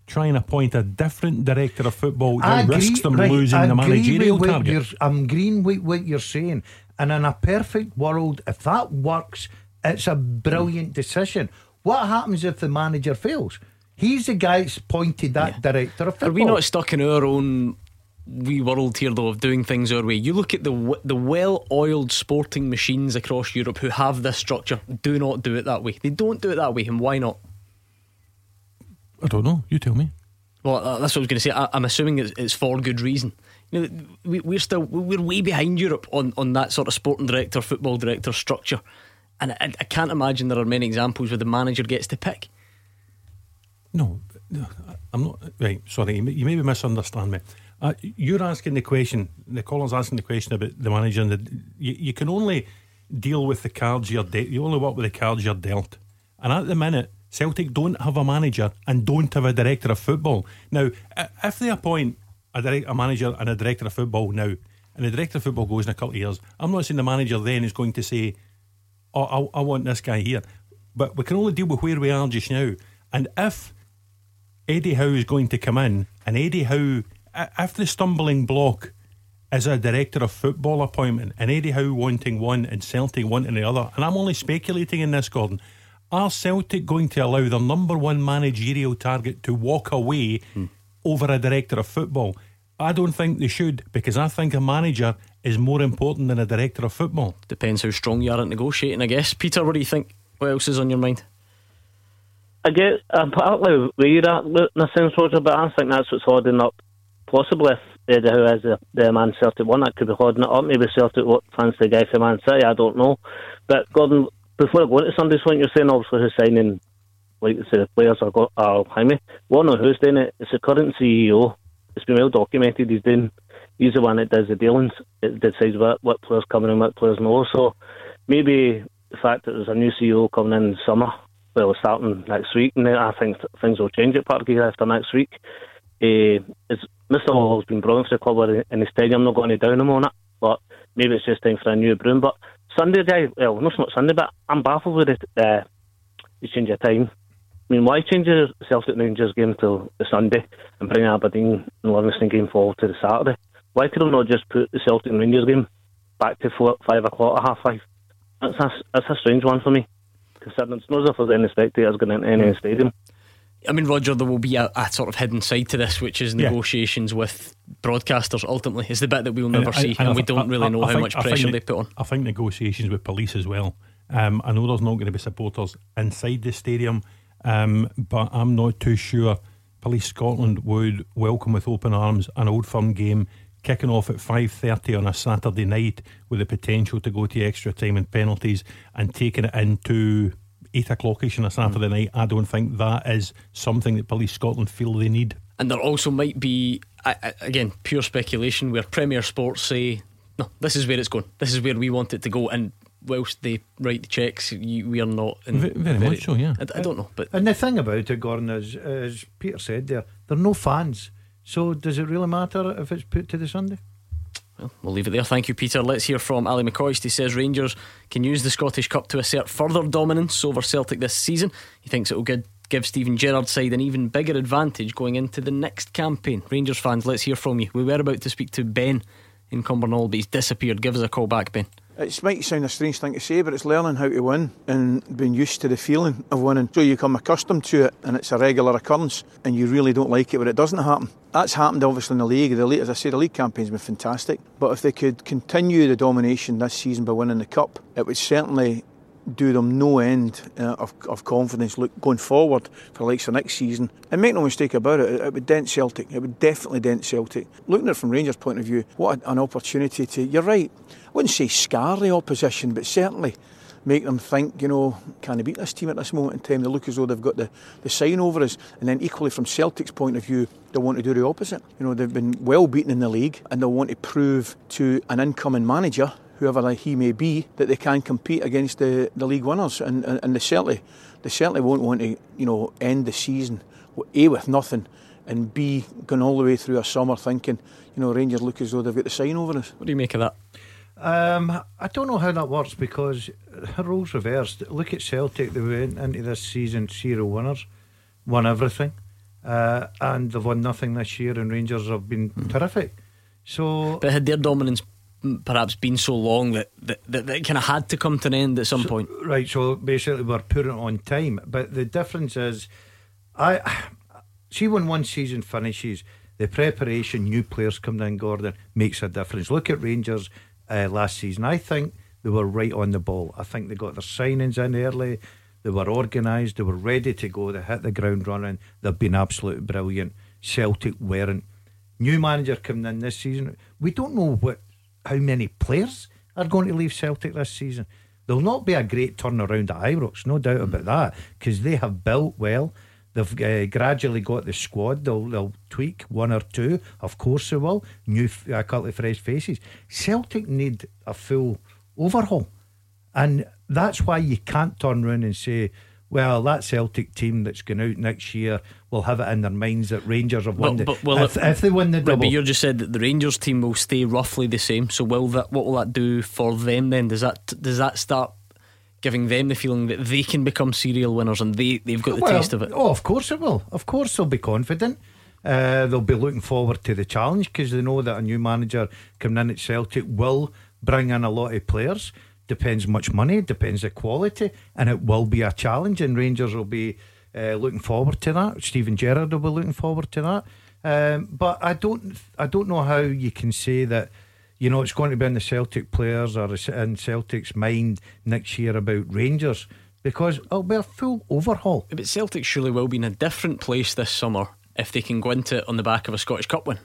Try and appoint a different director of football that risks them right, losing the managerial target. I'm agreeing with what you're saying. And in a perfect world, if that works, it's a brilliant decision. What happens if the manager fails? He's the guy that's pointed that yeah. director of football. Are we not stuck in our own wee world here though of doing things our way? You look at the the well-oiled sporting machines across Europe who have this structure. Do not do it that way. They don't do it that way, and why not? I don't know. You tell me. Well, uh, that's what I was going to say. I, am assuming it's, it's for good reason. You know, we, we're still we're way behind Europe on, on that sort of sporting director, football director structure, and I, I can't imagine there are many examples where the manager gets to pick. No, I'm not. Right, sorry, you maybe misunderstand me. Uh, you're asking the question. The caller's asking the question about the manager, and the, you, you can only deal with the cards you're dealt. You only work with the cards you're dealt. And at the minute, Celtic don't have a manager and don't have a director of football. Now, if they appoint a, direct, a manager and a director of football now, and the director of football goes in a couple of years, I'm not saying the manager then is going to say, "Oh, I, I want this guy here," but we can only deal with where we are just now. And if Eddie Howe is going to come in, and Eddie Howe, if the stumbling block is a director of football appointment, and Eddie Howe wanting one and Celtic wanting the other, and I'm only speculating in this, Gordon. Are Celtic going to allow their number one managerial target to walk away hmm over a director of football. I don't think they should because I think a manager is more important than a director of football. Depends how strong you are at negotiating, I guess. Peter, what do you think? What else is on your mind? I get I'm partly where you're at in a sense, Roger, but I think that's what's holding up. Possibly if Eddie Howe is the, the Man Celtic one, that could be holding it up. Maybe Celtic what fancy the guy for Man City, I don't know. But Gordon, before I go into Sunday's point, you're saying obviously who's signing like say, the players are got are me. One on who's doing it. It's the current CEO. It's been well documented. He's doing. He's the one that does the dealings. It decides what what players coming in, what players no. So maybe the fact that there's a new CEO coming in, in summer, well, starting next week, and then I think things will change at Parky after next week. Uh, it's, Mr. Hall has been brilliant for the club in the stadium. I'm not going to down him on it, but maybe it's just time for a new broom. But Sunday, well, not so much Sunday, but I'm baffled with it. Uh, change your time. I mean, why change the Celtic Rangers game to the Sunday and bring Aberdeen and Livingston game forward to the Saturday? Why could they not just put the Celtic Rangers game back to four, five o'clock or half five? That's a, that's a strange one for me, considering it's not as if there's any spectators going into any stadium. I mean, Roger, there will be a, a, sort of hidden side to this, which is negotiations yeah. with broadcasters. Ultimately, is the bit that we'll never and, see, and, and, we don't really know how think, much pressure they put on. I think negotiations with police as well. Um, I know there's not going to be supporters inside the stadium. Um, but I'm not too sure Police Scotland would welcome with open arms an old firm game kicking off at 5.30 on a Saturday night with the potential to go to extra time and penalties and taking it into 8 o'clockish on a Saturday mm. night, I don't think that is something that Police Scotland feel they need. And there also might be, again, pure speculation where Premier Sports say, no, this is where it's going. This is where we want it to go. And whilst they write the checks, you, we are not. In very, very, very much so, yeah. I, I, don't know, but and the thing about it, Gordon, is as Peter said there, there are no fans. So does it really matter if it's put to the Sunday? Well, we'll leave it there. Thank you, Peter. Let's hear from Ali McCoist. He says Rangers can use the Scottish Cup to assert further dominance over Celtic this season. He thinks it will give, give Steven Gerrard's side an even bigger advantage going into the next campaign. Rangers fans, let's hear from you. We were about to speak to Ben in Cumbernauld, but he's disappeared. Give us a call back, Ben. It might sound a strange thing to say, but it's learning how to win and being used to the feeling of winning. So you become accustomed to it and it's a regular occurrence and you really don't like it when it doesn't happen. That's happened obviously in the league. The league, as I say, the league campaign's been fantastic. But if they could continue the domination this season by winning the cup, it would certainly do them no end uh, of, of confidence look going forward for likes of next season. And make no mistake about it, it would dent Celtic. It would definitely dent Celtic. Looking at it from Rangers' point of view, what an opportunity to. You're right. Wouldn't say scar the opposition, but certainly make them think, you know, can they beat this team at this moment in time? They look as though they've got the, the sign over us. And then equally from Celtic's point of view, they want to do the opposite. You know, they've been well beaten in the league and they want to prove to an incoming manager whoever he may be, that they can compete against the, the league winners. And, and, and they certainly they certainly won't want to, you know, end the season A with nothing and B going all the way through a summer thinking, you know, Rangers look as though they've got the sign over us. What do you make of that? Um, I don't know how that works because roles reversed. Look at Celtic; they went into this season zero winners, won everything, uh, and they've won nothing this year. And Rangers have been mm. terrific. So, but had their dominance perhaps been so long that, that, that, that it kind of had to come to an end at some so, point. Right, so basically we're putting it on time. But the difference is, I see when one season finishes, the preparation, new players coming in, Gordon, makes a difference. Look at Rangers uh, last season. I think they were right on the ball. I think they got their signings in early. They were organised. They were ready to go. They hit the ground running. They've been absolutely brilliant. Celtic weren't. New manager coming in this season. We don't know what how many players are going to leave Celtic this season. There'll not be a great turnaround at Ibrox, no doubt about that, because they have built well. They've uh, gradually got the squad. They'll, they'll tweak one or two. Of course, they will. New, a couple of fresh faces. Celtic need a full overhaul. And that's why you can't turn around and say, well, that Celtic team that's going out next year will have it in their minds that Rangers have won. But, but well, if, if, they win the double, but you just said that the Rangers team will stay roughly the same. So will that? What will that do for them then? Does that does that start giving them the feeling that they can become serial winners and they they've got the well, taste of it? Oh, of course it will. Of course they'll be confident. Uh, they'll be looking forward to the challenge because they know that a new manager coming in at Celtic will bring in a lot of players depends much money, depends the quality, and it will be a challenge. And Rangers will be uh, looking forward to that. Steven Gerrard will be looking forward to that. Um, but I don't, I don't know how you can say that. You know, it's going to be in the Celtic players or in Celtic's mind next year about Rangers because it'll be a full overhaul. But Celtic surely will be in a different place this summer if they can go into it on the back of a Scottish Cup win.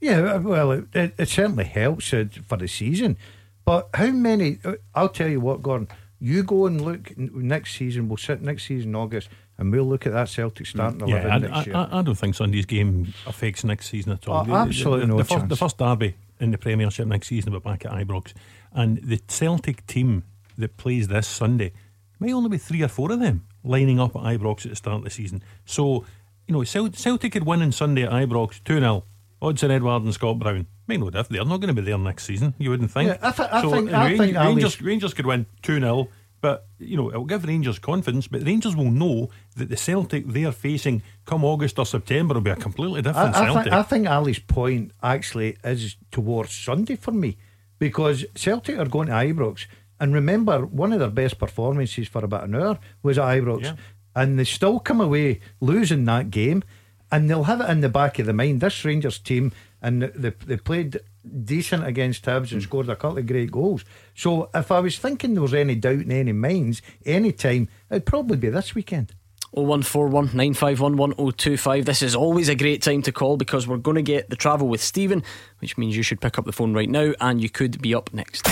Yeah, well, it, it, it certainly helps uh, for the season. But how many? Uh, I'll tell you what, Gordon. You go and look next season. We'll sit next season August, and we'll look at that Celtic starting mm, yeah, next I, year. I, I, don't think Sunday's game affects next season at all. Oh, absolutely the, the, the, no first, the first derby in the Premiership next season will be back at Ibrox, and the Celtic team that plays this Sunday may only be three or four of them lining up at Ibrox at the start of the season. So, you know, Celtic could win on Sunday at Ibrox two 0 Odsonne Edouard and Scott Brown. May no difference. They're not going to be there next season. You wouldn't think. Yeah, I, th- I so think. I Rangers, think Rangers, Rangers could win two 0 but you know it'll give Rangers confidence. But Rangers will know that the Celtic they are facing come August or September will be a completely different I, I Celtic. Think, I think Ali's point actually is towards Sunday for me because Celtic are going to Ibrox. And remember, one of their best performances for about an hour was at Ibrox. Yeah. And they still come away losing that game. And they'll have it in the back of the mind. This Rangers team and they, they played decent against Hibs and hmm. scored a couple of great goals. So if I was thinking there was any doubt in any minds, any time, it'd probably be this weekend. 0141 951 1025. This is always a great time to call because we're going to get the travel with Stephen, which means you should pick up the phone right now and you could be up next.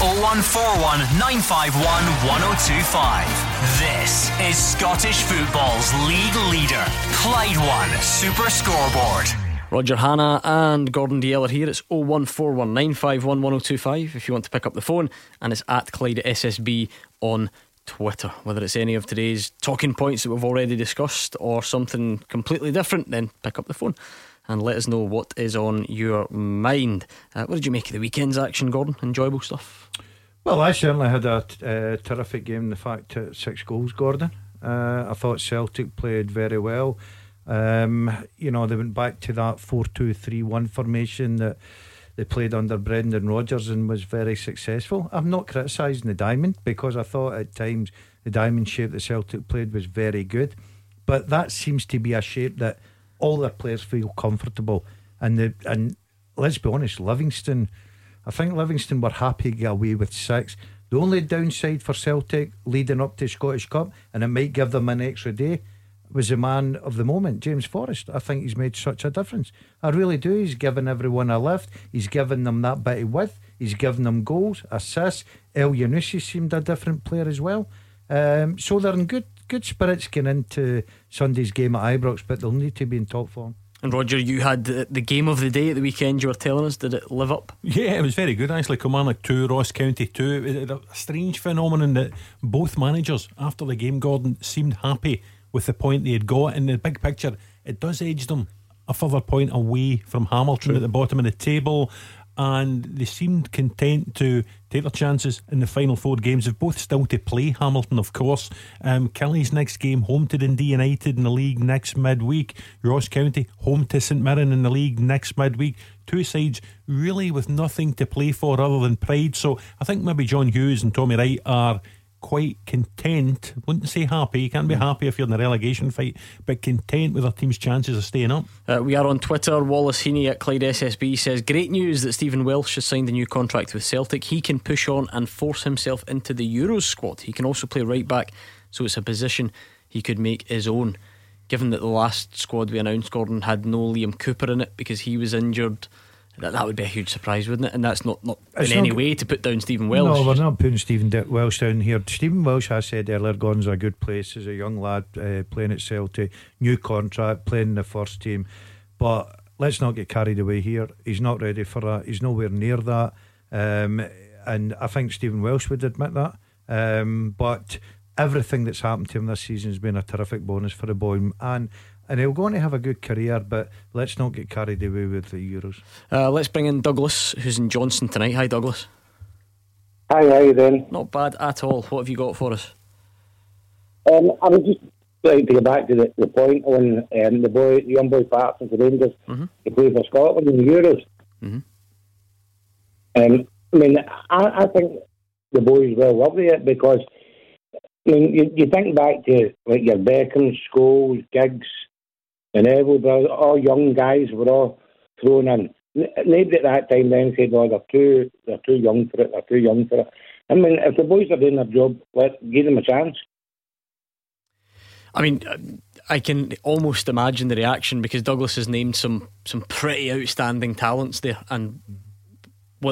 0141 951 1025. This is Scottish football's league leader, Clyde One Super Scoreboard. Roger Hannah and Gordon Dalziel are here. It's 0141 951 1025 if you want to pick up the phone, and it's at Clyde SSB on Twitter. Whether it's any of today's talking points that we've already discussed or something completely different, then pick up the phone and let us know what is on your mind. Uh, what did you make of the weekend's action, Gordon? Enjoyable stuff? Well, I certainly had a uh, terrific game. The fact that six goals, Gordon. Uh, I thought Celtic played very well. Um, you know, they went back to that 4 2 3 1 formation that they played under Brendan Rodgers and was very successful. I'm not criticising the diamond because I thought at times the diamond shape that Celtic played was very good. But that seems to be a shape that all their players feel comfortable. And the and let's be honest, Livingston, I think Livingston were happy to get away with six. The only downside for Celtic leading up to Scottish Cup, and it might give them an extra day, was the man of the moment, James Forrest. I think he's made such a difference. I really do. He's given everyone a lift. He's given them that bit of width. He's given them goals, assists. Elyounoussi seemed a different player as well. Um, so they're in good good spirits going into Sunday's game at Ibrox, but they'll need to be in top form. And Roger, you had the, the game of the day at the weekend. You were telling us, did it live up? Yeah, it was very good actually. Kilmarnock two, Ross County two. It was a strange phenomenon that both managers after the game, Gordon, seemed happy with the point they had got. In the big picture, it does edge them a further point away from Hamilton at the bottom of the table. And they seemed content to take their chances in the final four games. They've both still to play Hamilton, of course. Um, Killy's next game home to Dundee United in the league next midweek. Ross County home to St Mirren in the league next midweek. Two sides really with nothing to play for other than pride. So I think maybe John Hughes and Tommy Wright are quite content. Wouldn't say happy. You can't be hmm. happy if you're in a relegation fight, but content with our team's chances of staying up. Uh, we are on Twitter. Wallace Heaney at Clyde SSB says, "Great news that Stephen Welsh has signed a new contract with Celtic. He can push on and force himself into the Euros squad. He can also play right back, so it's a position he could make his own." Given that the last squad we announced, Gordon had no Liam Cooper in it because he was injured. That, that would be a huge surprise, wouldn't it? And that's not, not in any way to put down Stephen Welsh. No, we're not putting Stephen Welsh down here. Stephen Welsh, I said earlier, Gordon's a good place as a young lad uh, playing at Celtic, new contract, playing in the first team. But let's not get carried away here. He's not ready for that. He's nowhere near that. Um, and I think Stephen Welsh would admit that. Um, but everything that's happened to him this season has been a terrific bonus for the boy. And and he'll go on to have a good career, but let's not get carried away with the Euros. Uh, let's bring in Douglas, who's in Johnstone tonight. Hi, Douglas. Hi, how you doing? Not bad at all. What have you got for us? Um, I was just like to get back to the, the point on um, the boy, the young boy Patterson for Rangers mm-hmm. to play for Scotland in the Euros. Mm-hmm. Um, I mean, I, I think the boys will love it because I mean, you, you think back to like your Beckham, Scholes, Giggs, and everybody, all young guys were all thrown in. Nobody at that time then said, "Oh, they're too, they're too young for it. They're too young for it." I mean, if the boys are doing their job, let give them a chance. I mean, I can almost imagine the reaction because Douglas has named some some pretty outstanding talents there, and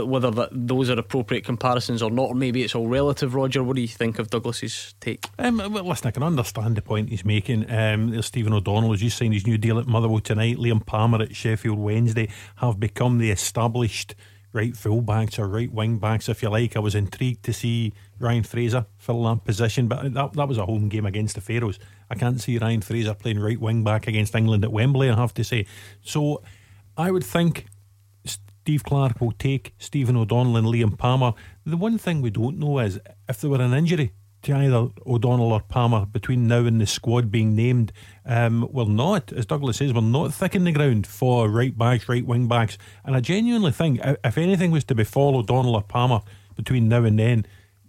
whether that those are appropriate comparisons or not, or maybe it's all relative. Roger, what do you think of Douglas's take? Um, well, listen, I can understand the point he's making. Um, Stephen O'Donnell, as you signed his new deal at Motherwell tonight. Liam Palmer at Sheffield Wednesday have become the established right fullbacks or right wing backs, if you like. I was intrigued to see Ryan Fraser fill that position, but that, that was a home game against the Faroes. I can't see Ryan Fraser playing right wing back against England at Wembley, I have to say. So I would think Steve Clarke will take Stephen O'Donnell and Liam Palmer. The one thing we don't know is if there were an injury to either O'Donnell or Palmer between now and the squad being named, um, we're not, as Douglas says, we're not thickening the ground for right backs, right wing backs. And I genuinely think if anything was to befall O'Donnell or Palmer between now and then,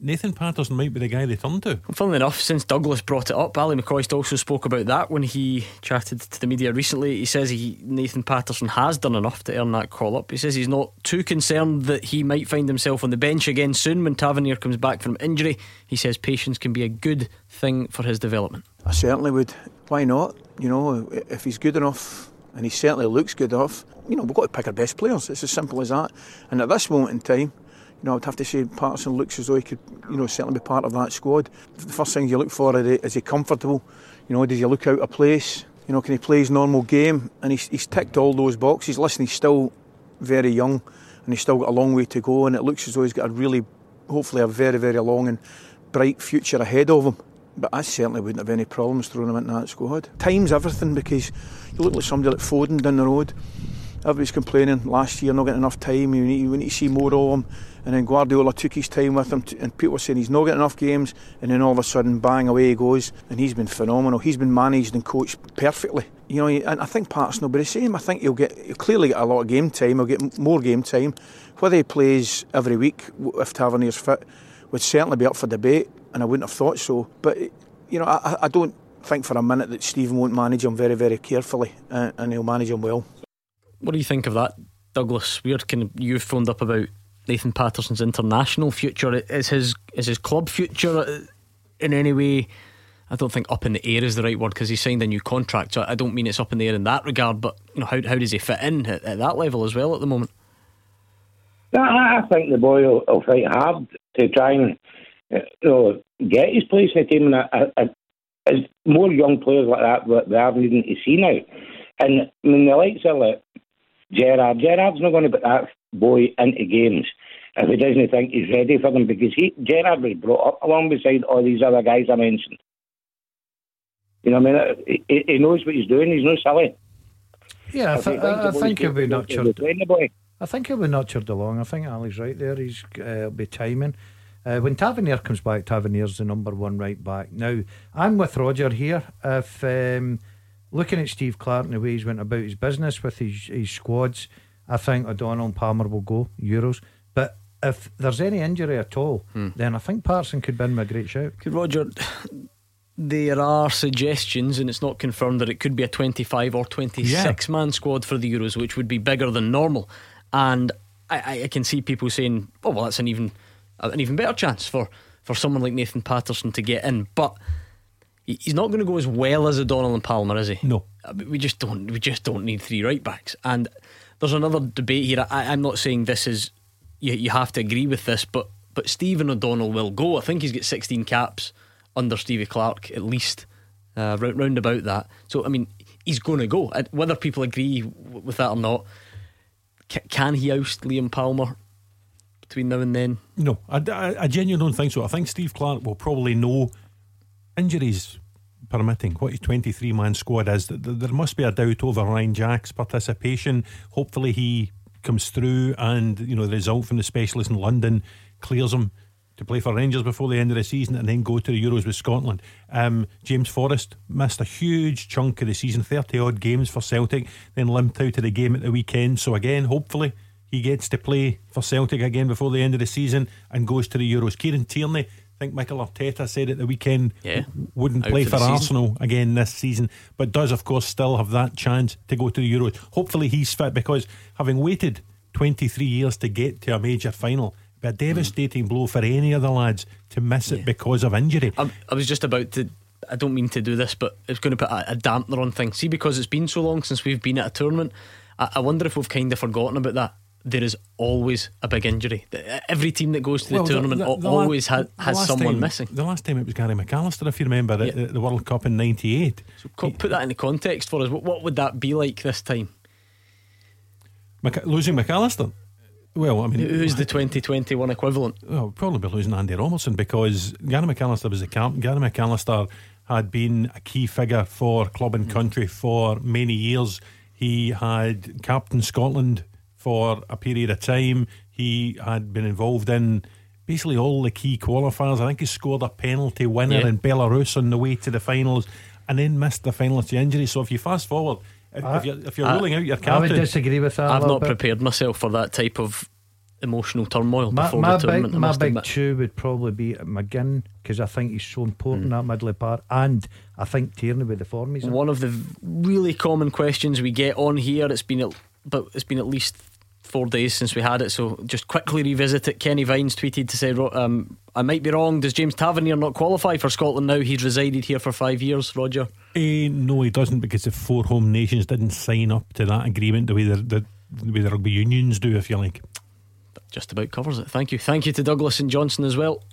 Nathan Patterson might be the guy they turn to. Funnily enough, since Douglas brought it up, Ali McCoist also spoke about that when he chatted to the media recently. He says he Nathan Patterson has done enough to earn that call up. He says he's not too concerned that he might find himself on the bench again soon when Tavernier comes back from injury. He says patience can be a good thing for his development. I certainly would. Why not? You know, if he's good enough and he certainly looks good enough, you know, we've got to pick our best players. It's as simple as that. And at this moment in time, you know, I would have to say Patterson looks as though he could, you know, certainly be part of that squad. The first thing you look for is is he comfortable? You know, does he look out of place? You know, can he play his normal game? And he's, he's ticked all those boxes. Listen, he's still very young and he's still got a long way to go. And it looks as though he's got a really, hopefully, a very, very long and bright future ahead of him. But I certainly wouldn't have any problems throwing him into that squad. Time's everything because you look like somebody like Foden down the road. Everybody's complaining last year not getting enough time. We need, we need to see more of him. And then Guardiola took his time with him, to, and people were saying he's not getting enough games. And then all of a sudden, bang, away he goes. And he's been phenomenal. He's been managed and coached perfectly. You know, and I think will be the same. I think he'll get he'll clearly get a lot of game time. He'll get more game time. Whether he plays every week, if Tavernier's fit, would certainly be up for debate. And I wouldn't have thought so. But you know, I, I don't think for a minute that Stephen won't manage him very, very carefully, uh, and he'll manage him well. What do you think of that, Douglas? Weird, kind of you phoned up about Nathan Patterson's international future. Is his is his club future uh, in any way? I don't think up in the air is the right word because he signed a new contract. So I don't mean it's up in the air in that regard. But you know, how how does he fit in at, at that level as well at the moment? I, think the boy will, will, fight hard to try and uh, you know, get his place in the team. And I, I, there's more young players like that that we are needing to see now. And I mean, the likes of like Gerrard, Gerrard's not going to put that boy into games if he doesn't think he's ready for them because he Gerrard was brought up along beside all these other guys I mentioned. You know, what I mean, he, he knows what he's doing. He's no silly. Yeah, I, th- I, think he'll be nurtured. I think he'll be nurtured along. I think Ali's right there. He's uh, be timing. Uh, when Tavernier comes back, Tavernier's the number one right back. Now, I'm with Roger here. If um, looking at Steve Clarke and the way he's went about his business with his, his squads, I think O'Donnell and Palmer will go Euros. But if there's any injury at all, hmm. then I think Parson could be in a great shout. Could Roger? There are suggestions, and it's not confirmed that it could be a 25 or 26 yeah. man squad for the Euros, which would be bigger than normal. And I, I can see people saying, "Oh, well, that's an even." an even better chance for, for someone like Nathan Patterson to get in. But he's not going to go as well as O'Donnell and Palmer, is he? No. Uh, we just don't. We just don't need three right backs. And there's another debate here. I, am not saying this is you, you have to agree with this, but but Stephen O'Donnell will go. I think he's got 16 caps under Stevie Clarke at least, uh, round, round about that. So I mean, he's going to go. Whether people agree with that or not, can he oust Liam Palmer? between now and then? No, I, I, I genuinely don't think so. I think Steve Clarke will probably know injuries permitting what his 23 man squad is. There must be a doubt over Ryan Jack's participation. Hopefully, he comes through and you know the result from the specialist in London clears him to play for Rangers before the end of the season and then go to the Euros with Scotland. Um, James Forrest missed a huge chunk of the season, 30 odd games for Celtic, then limped out of the game at the weekend. So, again, hopefully, he gets to play for Celtic again before the end of the season and goes to the Euros. Kieran Tierney, I think Mikel Arteta said at the weekend, yeah, wouldn't play for, Arsenal season. again this season, but does, of course, still have that chance to go to the Euros. Hopefully, he's fit because having waited 23 years to get to a major final, be a devastating mm. blow for any of the lads to miss it because of injury. I, I, was just about to. I don't mean to do this, but it's going to put a, a dampener on things. See, because it's been so long since we've been at a tournament, I, I wonder if we've kind of forgotten about that there is always a big injury. Every team that goes to the well, tournament the, the, the always la- has, has someone time, missing. The last time it was Gary McAllister, if you remember, yeah. at the World Cup in '98. So put that in the context for us. What, what would that be like this time? Mac- losing McAllister. Well, I mean, who's the 2021 equivalent? Well, probably be losing Andy Robertson because Gary McAllister was the camp. Gary McAllister had been a key figure for club and country for many years. He had captain Scotland for a period of time. He had been involved in basically all the key qualifiers. I think he scored a penalty winner yeah. in Belarus on the way to the finals and then missed the final to injury. So if you fast forward, if, I, if you're, if you're I, ruling out your captain, I would disagree with that. I've not bit. prepared myself for that type of emotional turmoil My, before my the tournament. big, my must big admit. two would probably be McGinn because I think he's so important Hmm. at Midley Park, and I think Tierney with the form he's in. One of the really common questions we get on here. It's been, at, but it's been at least four days since we had it. So just quickly revisit it. Kenny Vines tweeted to say, um, "I might be wrong. Does James Tavernier not qualify for Scotland now? He's resided here for five years." Roger. Eh, no, he doesn't because the four home nations didn't sign up to that agreement the way the, the, the way the rugby unions do, if you like. Just about covers it. Thank you. Thank you to Douglas and Johnstone as well.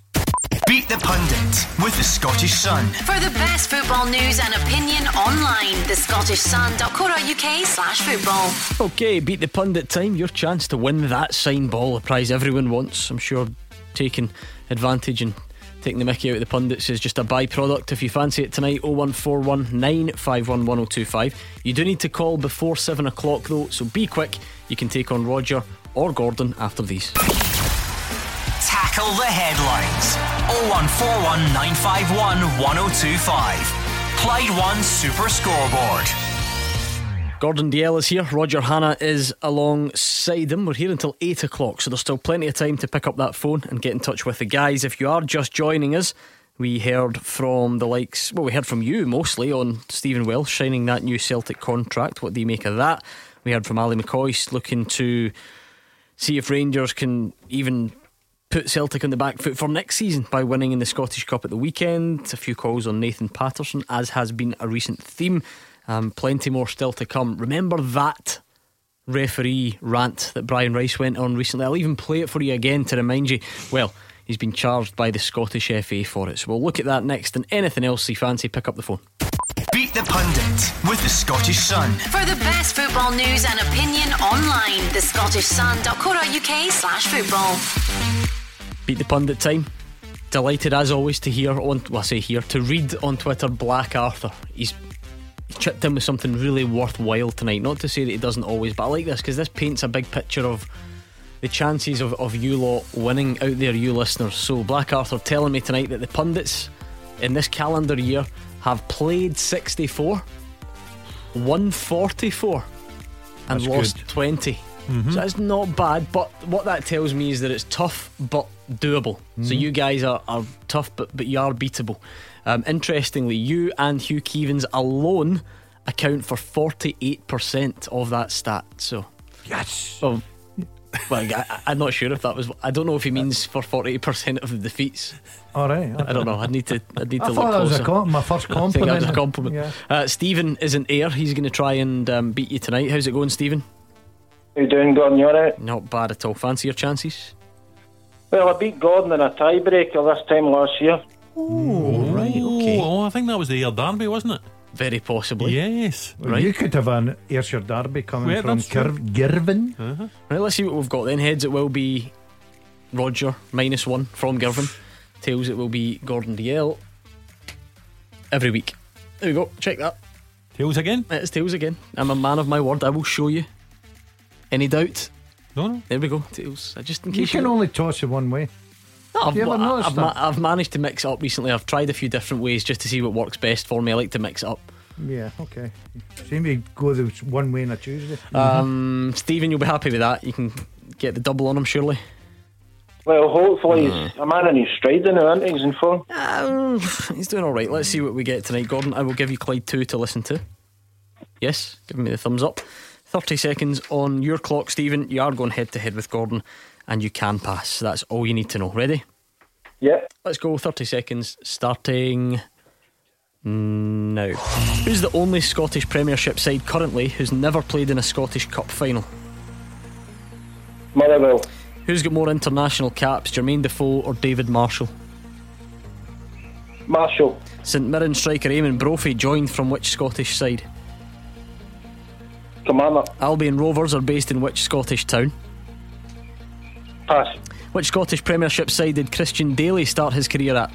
Beat the Pundit with the Scottish Sun. For the best football news and opinion online, thescottishsun.co.uk slash football. Okay, beat the pundit time. Your chance to win that signed ball, a prize everyone wants. I'm sure taking advantage and taking the mickey out of the pundits is just a byproduct. If you fancy it tonight, 0141 951 1025. You do need to call before 7 o'clock though, so be quick. You can take on Roger or Gordon after these. Tackle the headlines. 0141 951 1025. Clyde One Super Scoreboard. Gordon Dalziel is here. Roger Hannah is alongside him. We're here until 8 o'clock, so there's still plenty of time to pick up that phone and get in touch with the guys. If you are just joining us, we heard from the likes, well, we heard from you mostly on Stephen Welsh signing that new Celtic contract. What do you make of that? We heard from Ali McCoist looking to see if Rangers can even put Celtic on the back foot for next season by winning in the Scottish Cup at the weekend. A few calls on Nathan Patterson, as has been a recent theme. Um, plenty more still to come. Remember that referee rant that Brian Rice went on recently? I'll even play it for you again to remind you. Well, he's been charged by the Scottish FA for it. So we'll look at that next and anything else you fancy, pick up the phone. Beat the Pundit with the Scottish Sun. For the best football news and opinion online, the thescottishsun.co.uk slash football. Beat the pundit time. Delighted as always to hear on well I say here to read on Twitter Black Arthur. He's chipped in with something really worthwhile tonight. Not to say that he doesn't always, but I like this because this paints a big picture of the chances of, of you lot winning out there, you listeners. So Black Arthur telling me tonight that the pundits in this calendar year have played 64, won 44, and That's lost good. 20. So that's not bad, but what that tells me is that it's tough but doable. So you guys are, are tough, but, but you are beatable. Um, interestingly, you and Hugh Keevins alone account for 48% of that stat. So, Yes. well, well I, I'm not sure if that was. I don't know if he means for 48% of the defeats. All right. I don't know. I'd need to. I'd need I to thought look that was closer. com- my first [laughs] I think that compliment. was a compliment. Yeah. Uh, Stephen isn't here. He's going to try and um, beat you tonight. How's it going, Stephen? How you doing, Gordon? You alright? Not bad at all. Fancy your chances? Well, I beat Gordon in a tiebreaker this time last year. Oh, right. Okay. Oh, I think that was the Air Derby, wasn't it? Very possibly. Yes. Well, Right. You could have an Ayrshire Derby coming Yeah, from that's true. Gir- Girvan. Uh-huh. Right, let's see what we've got then. Heads, it will be Roger, minus one from Girvan. Tails, it will be Gordon Dalziel. Every week. There we go. Check that. Tails again? It's Tails again. I'm a man of my word. I will show you. Any doubt? No, no. There we go. Tails. Uh, Just in You case can only toss it one way. No, I've, you ever I've, noticed I've, ma- that? I've managed to mix it up recently. I've tried a few different ways just to see what works best for me. I like to mix it up. Yeah, okay. Seem to go the one way on a Tuesday. Um, Stephen, you'll be happy with that. You can get the double on him, surely. Well, hopefully he's a man in his stride now, isn't he? He's in form. Um, he's doing all right. Let's see what we get tonight, Gordon. I will give you Clyde 2 to listen to. Yes, give me the thumbs up. 30 seconds on your clock, Stephen. You are going head to head with Gordon, and you can pass. That's all you need to know. Ready? Yeah. Let's go. 30 seconds starting now. Who's the only Scottish Premiership side currently who's never played in a Scottish Cup final? Motherwell. Who's got more international caps, Jermaine Defoe or David Marshall? Marshall. St Mirren striker Eamon Brophy joined from which Scottish side? Commander. Albion Rovers are based in which Scottish town? Pass. Which Scottish Premiership side did Christian Dailly start his career at?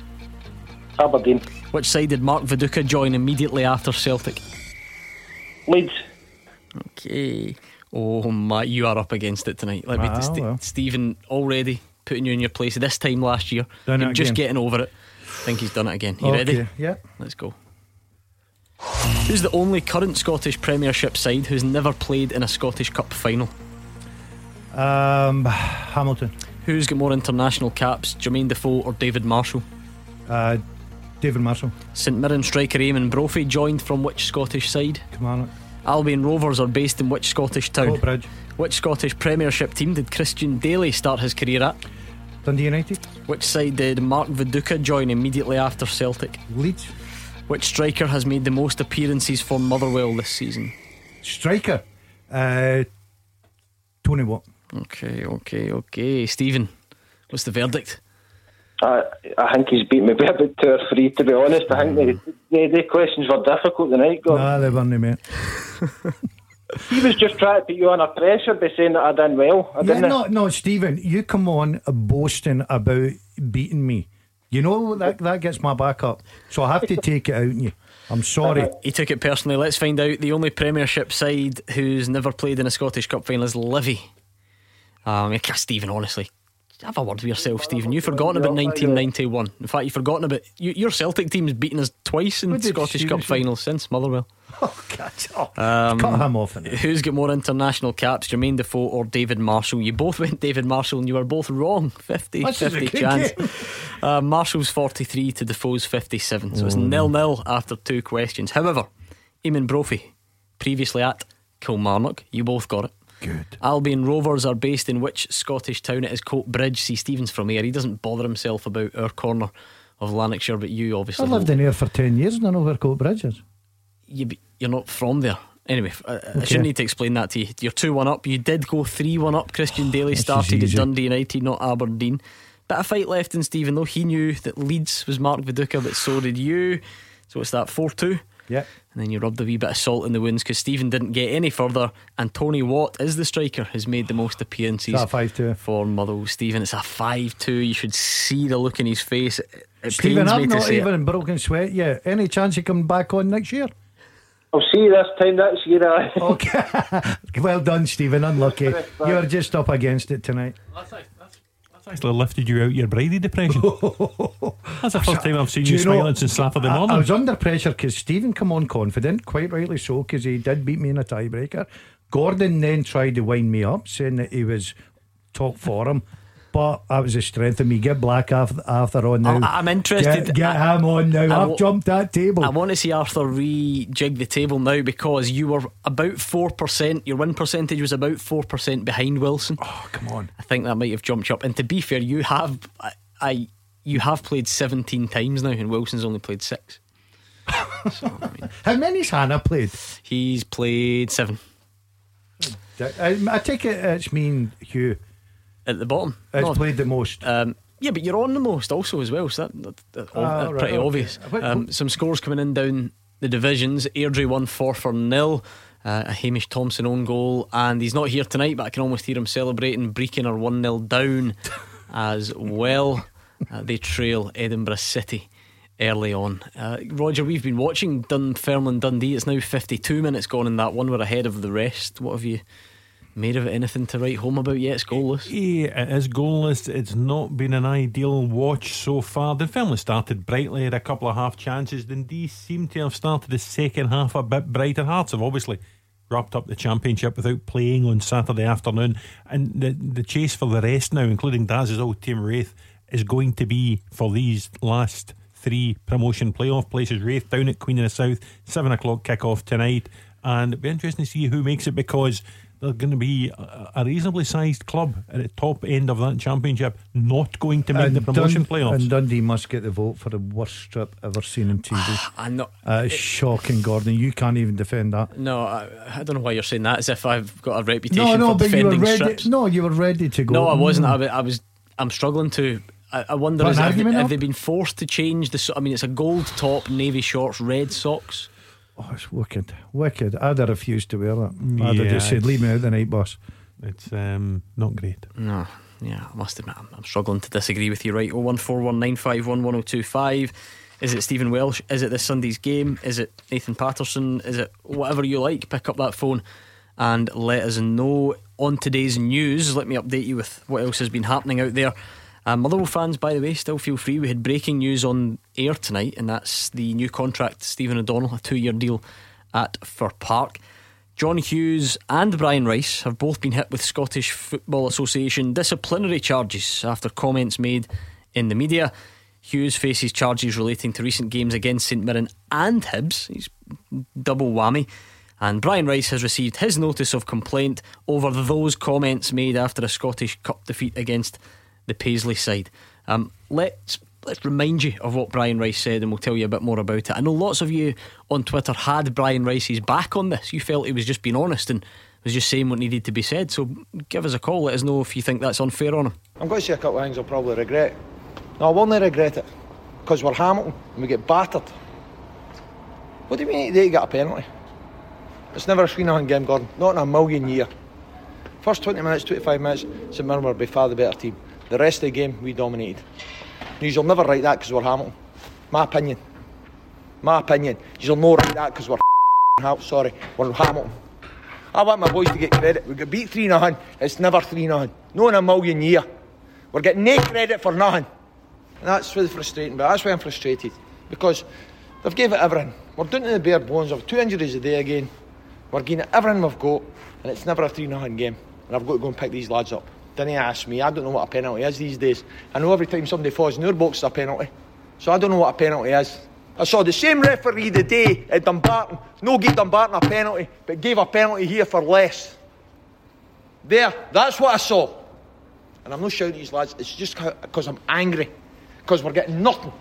Aberdeen. Which side did Mark Viduka join immediately after Celtic? Leeds. Okay. Oh my, you are up against it tonight. Let me Ah, St- well. Stephen already putting you in your place this time last year. Done You're it just again. getting over it. I think he's done it again. You okay. ready? Yeah. Let's go. Who's the only current Scottish Premiership side who's never played in a Scottish Cup final? Um, Hamilton. Who's got more international caps, Jermaine Defoe or David Marshall? Uh, David Marshall. St Mirren striker Eamon Brophy joined from which Scottish side? Kilmarnock. Albion Rovers are based in which Scottish town? Coatbridge. Which Scottish Premiership team did Christian Dailly start his career at? Dundee United. Which side did Mark Viduka join immediately after Celtic? Leeds. Which striker has made the most appearances for Motherwell this season? Striker. Uh, Tony Watt. Okay, okay, okay. Stephen, what's the verdict? I, I think he's beat me by about two or three, to be honest. I think the, the, the questions were difficult tonight, Gordon. Nah, they weren't, mate. [laughs] He was just trying to put you under pressure by saying that I done well. I Yeah, didn't. no, no, Stephen, you come on boasting about beating me. You know that that gets my back up, so I have to take it out on you. I'm sorry. He took it personally. Let's find out. The only Premiership side who's never played in a Scottish Cup final is Livy. Um, yeah, Stephen, honestly, have a word with yourself, Stephen. You've forgotten about 1991. In fact, you've forgotten about you, your Celtic team's beaten us twice in Scottish Cup finals since Motherwell. [laughs] Oh, catch up. Um, Cut him off. innit? Who's got more international caps, Jermaine Defoe or David Marshall? You both [laughs] went David Marshall and you were both wrong. [laughs] 50 This is a 50 good chance. game. Uh, Marshall's 43 to Defoe's 57. So it's Oh, nil nil after two questions. However, Eamon Brophy, previously at Kilmarnock, you both got it. Good. Albion Rovers are based in which Scottish town? It is Coatbridge. See, Stephen's from here. He doesn't bother himself about our corner of Lanarkshire, but you obviously. I lived in here for 10 years and I know where Coatbridge is. you, be- you're not from there. Anyway, I, uh, I shouldn't need to explain that to you. You're 2 1 up. You did go 3 1 up. Christian Dailly started at. Dundee United, not Aberdeen. Bit of fight left in Stephen, though. He knew that Leeds was Mark Viduka, but so did you. So it's that 4 2. Yeah. And then you rubbed a wee bit of salt in the wounds because Stephen didn't get any further. And Tony Watt is the striker, has made the most appearances Is that a 5 2? for Motherwell. Stephen, it's a 5 2. You should see the look in his face. It, it Stephen, pains me I'm to not say it. even in broken sweat yet. Any chance you coming back on next year? I'll see you this time next year. aye. Okay. [laughs] well done, Stephen. Unlucky. You're just up against it tonight. Actually lifted you out your Brady depression. [laughs] That's the first time I've seen you, you know- smiling since Saturday I. I was under pressure because Stephen come on confident, quite rightly so, because he did beat me in a tiebreaker. Gordon then tried to wind me up, saying that he was top for him. But that was the strength of me. Get Black Arthur, after on now. I- I'm interested- Get, get I- him on now. I I've wa- jumped that table. I want to see Arthur rejig the table now because you were about 4%, your win percentage was about 4% behind Wilson. oh, come on. I think that might have jumped up. And to be fair, you have I, I you have played 17 times now and Wilson's only played 6. [laughs] so, I mean, How many's Hannah played? he's played 7 I, I take it it's mean Hugh. At the bottom. It's No, played the most. Um, yeah, but you're on the most also as well, so that, that, that- Ah, that's right, pretty okay. obvious. Um, some scores coming in down the divisions. Airdrie won four for nil. Uh, a Hamish Thompson own goal, and he's not here tonight, but I can almost hear him celebrating. Brechin are 1 0 down [laughs] as well. Uh, they trail Edinburgh City early on. Uh, Roger, we've been watching Dunfermline Dundee. It's now 52 minutes gone in that one. We're ahead of the rest. What have you made of it? Anything to write home about yet? It's goalless. Yeah, it is goalless. It's not been an ideal watch so far. The film started brightly, had a couple of half chances. Dundee seem to have started the second half a bit brighter. Hearts have obviously wrapped up the championship without playing on Saturday afternoon. And the, the chase for the rest now, including Daz's old team Raith, is going to be for these last three promotion playoff places. Raith down at Queen of the South, seven o'clock kick-off tonight. And it'll be interesting to see who makes it because they're going to be a a reasonably sized club at the top end of that championship, not going to make the promotion Dun- playoffs. and Dundee must get the vote for the worst strip ever seen on TV. I'm [sighs] not. Uh, it's shocking, Gordon. You can't even defend that. No, I, I don't know why you're saying that. As if I've got a reputation No, no, for but you were defending ready. strips. No, you were ready to go. No, I wasn't. Mm. I was. I was I'm struggling to. I, I wonder is, have, argument have they been forced to change the? so- I mean, it's a gold top, navy shorts, red socks. Oh, it's wicked, wicked. I'd have refused to wear that. I'd have just said, "Leave me out the night bus." It's um, not great. No, yeah, I must admit, I'm, I'm struggling to disagree with you. Right, oh one four one nine five one one zero two five. Is it Stephen Welsh? Is it this Sunday's game? Is it Nathan Patterson? Is it whatever you like? Pick up that phone and let us know. On today's news, let me update you with what else has been happening out there. Uh, Motherwell fans, by the way, still feel free. We had breaking news on air tonight, and that's the new contract. Stephen O'Donnell, a two-year deal at Fir Park. John Hughes and Brian Rice have both been hit with Scottish Football Association disciplinary charges after comments made in the media. Hughes faces charges relating to recent games against St Mirren and Hibs. He's double whammy. And Brian Rice has received his notice of complaint over those comments made after a Scottish Cup defeat against the Paisley side. Um, let's let's remind you of what Brian Rice said, and we'll tell you a bit more about it. I know lots of you on Twitter had Brian Rice's back on this. You felt he was just being honest and was just saying what needed to be said. So give us a call. Let us know if you think that's unfair on him. I'm going to say a couple of things I'll probably regret. No, I not regret it because we're Hamilton and we get battered. What do you mean they get a penalty? It's never a 3 0 game, Gordon. Not in a million year. First 20 minutes, 25 minutes, St Mirren will be far the better team. The rest of the game, we dominated. You'll never write that because we're Hamilton. My opinion. My opinion. You'll no write that because we're Hamilton. sorry, we're Hamilton. I want my boys to get credit. We got beat 3 0. It's never 3 0. No in a million year. We're getting no credit for nothing. And that's really frustrating, but that's why I'm frustrated. Because they've gave it everything. We're doing it in the bare bones. I've two injuries a day again. We're it everything we've got, and it's never a 3 0 game. And I've got to go and pick these lads up. Didn't ask me. I don't know what a penalty is these days. I know every time somebody falls in your box, it's a penalty. So I don't know what a penalty is. I saw the same referee the day at Dumbarton. No gave Dumbarton a penalty, but gave a penalty here for less. There, that's what I saw. And I'm not shouting at these lads, it's just because I'm angry. Because we're getting nothing.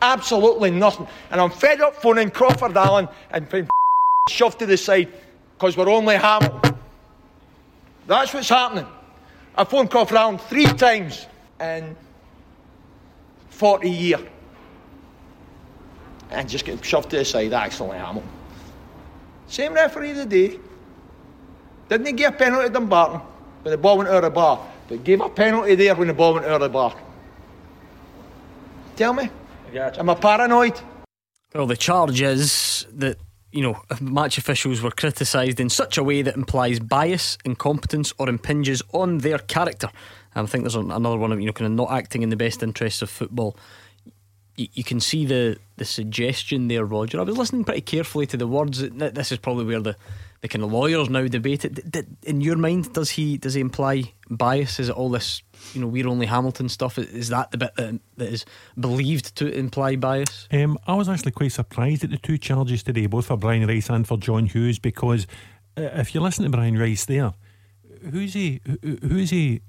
Absolutely nothing. And I'm fed up phoning Crawford Allen and being [laughs] shoved to the side because we're only Hamilton. That's what's happening. I phoned Crawford Allen three times in 40 years. And just get shoved to the side, actually, Hamilton. Same referee the day. Didn't he give a penalty to Dumbarton when the ball went out of the bar? But gave a penalty there when the ball went out of the bar. Tell me. Yeah. Am I paranoid? Well, the charge is that you know, match officials were criticised in such a way that implies bias, incompetence, or impinges on their character. And I think there's another one of you know, kind of not acting in the best interests of football. You, you can see the the suggestion there, Roger. I was listening pretty carefully to the words. This is probably where the the kind of lawyers now debate it. In your mind, does he does he imply bias? Is it all this you know we're only Hamilton stuff? Is that the bit that, that is believed to imply bias? Um, I was actually quite surprised at the two charges today, both for Brian Rice and for John Hughes, because uh, if you listen to Brian Rice there, who's he? Who, who's he?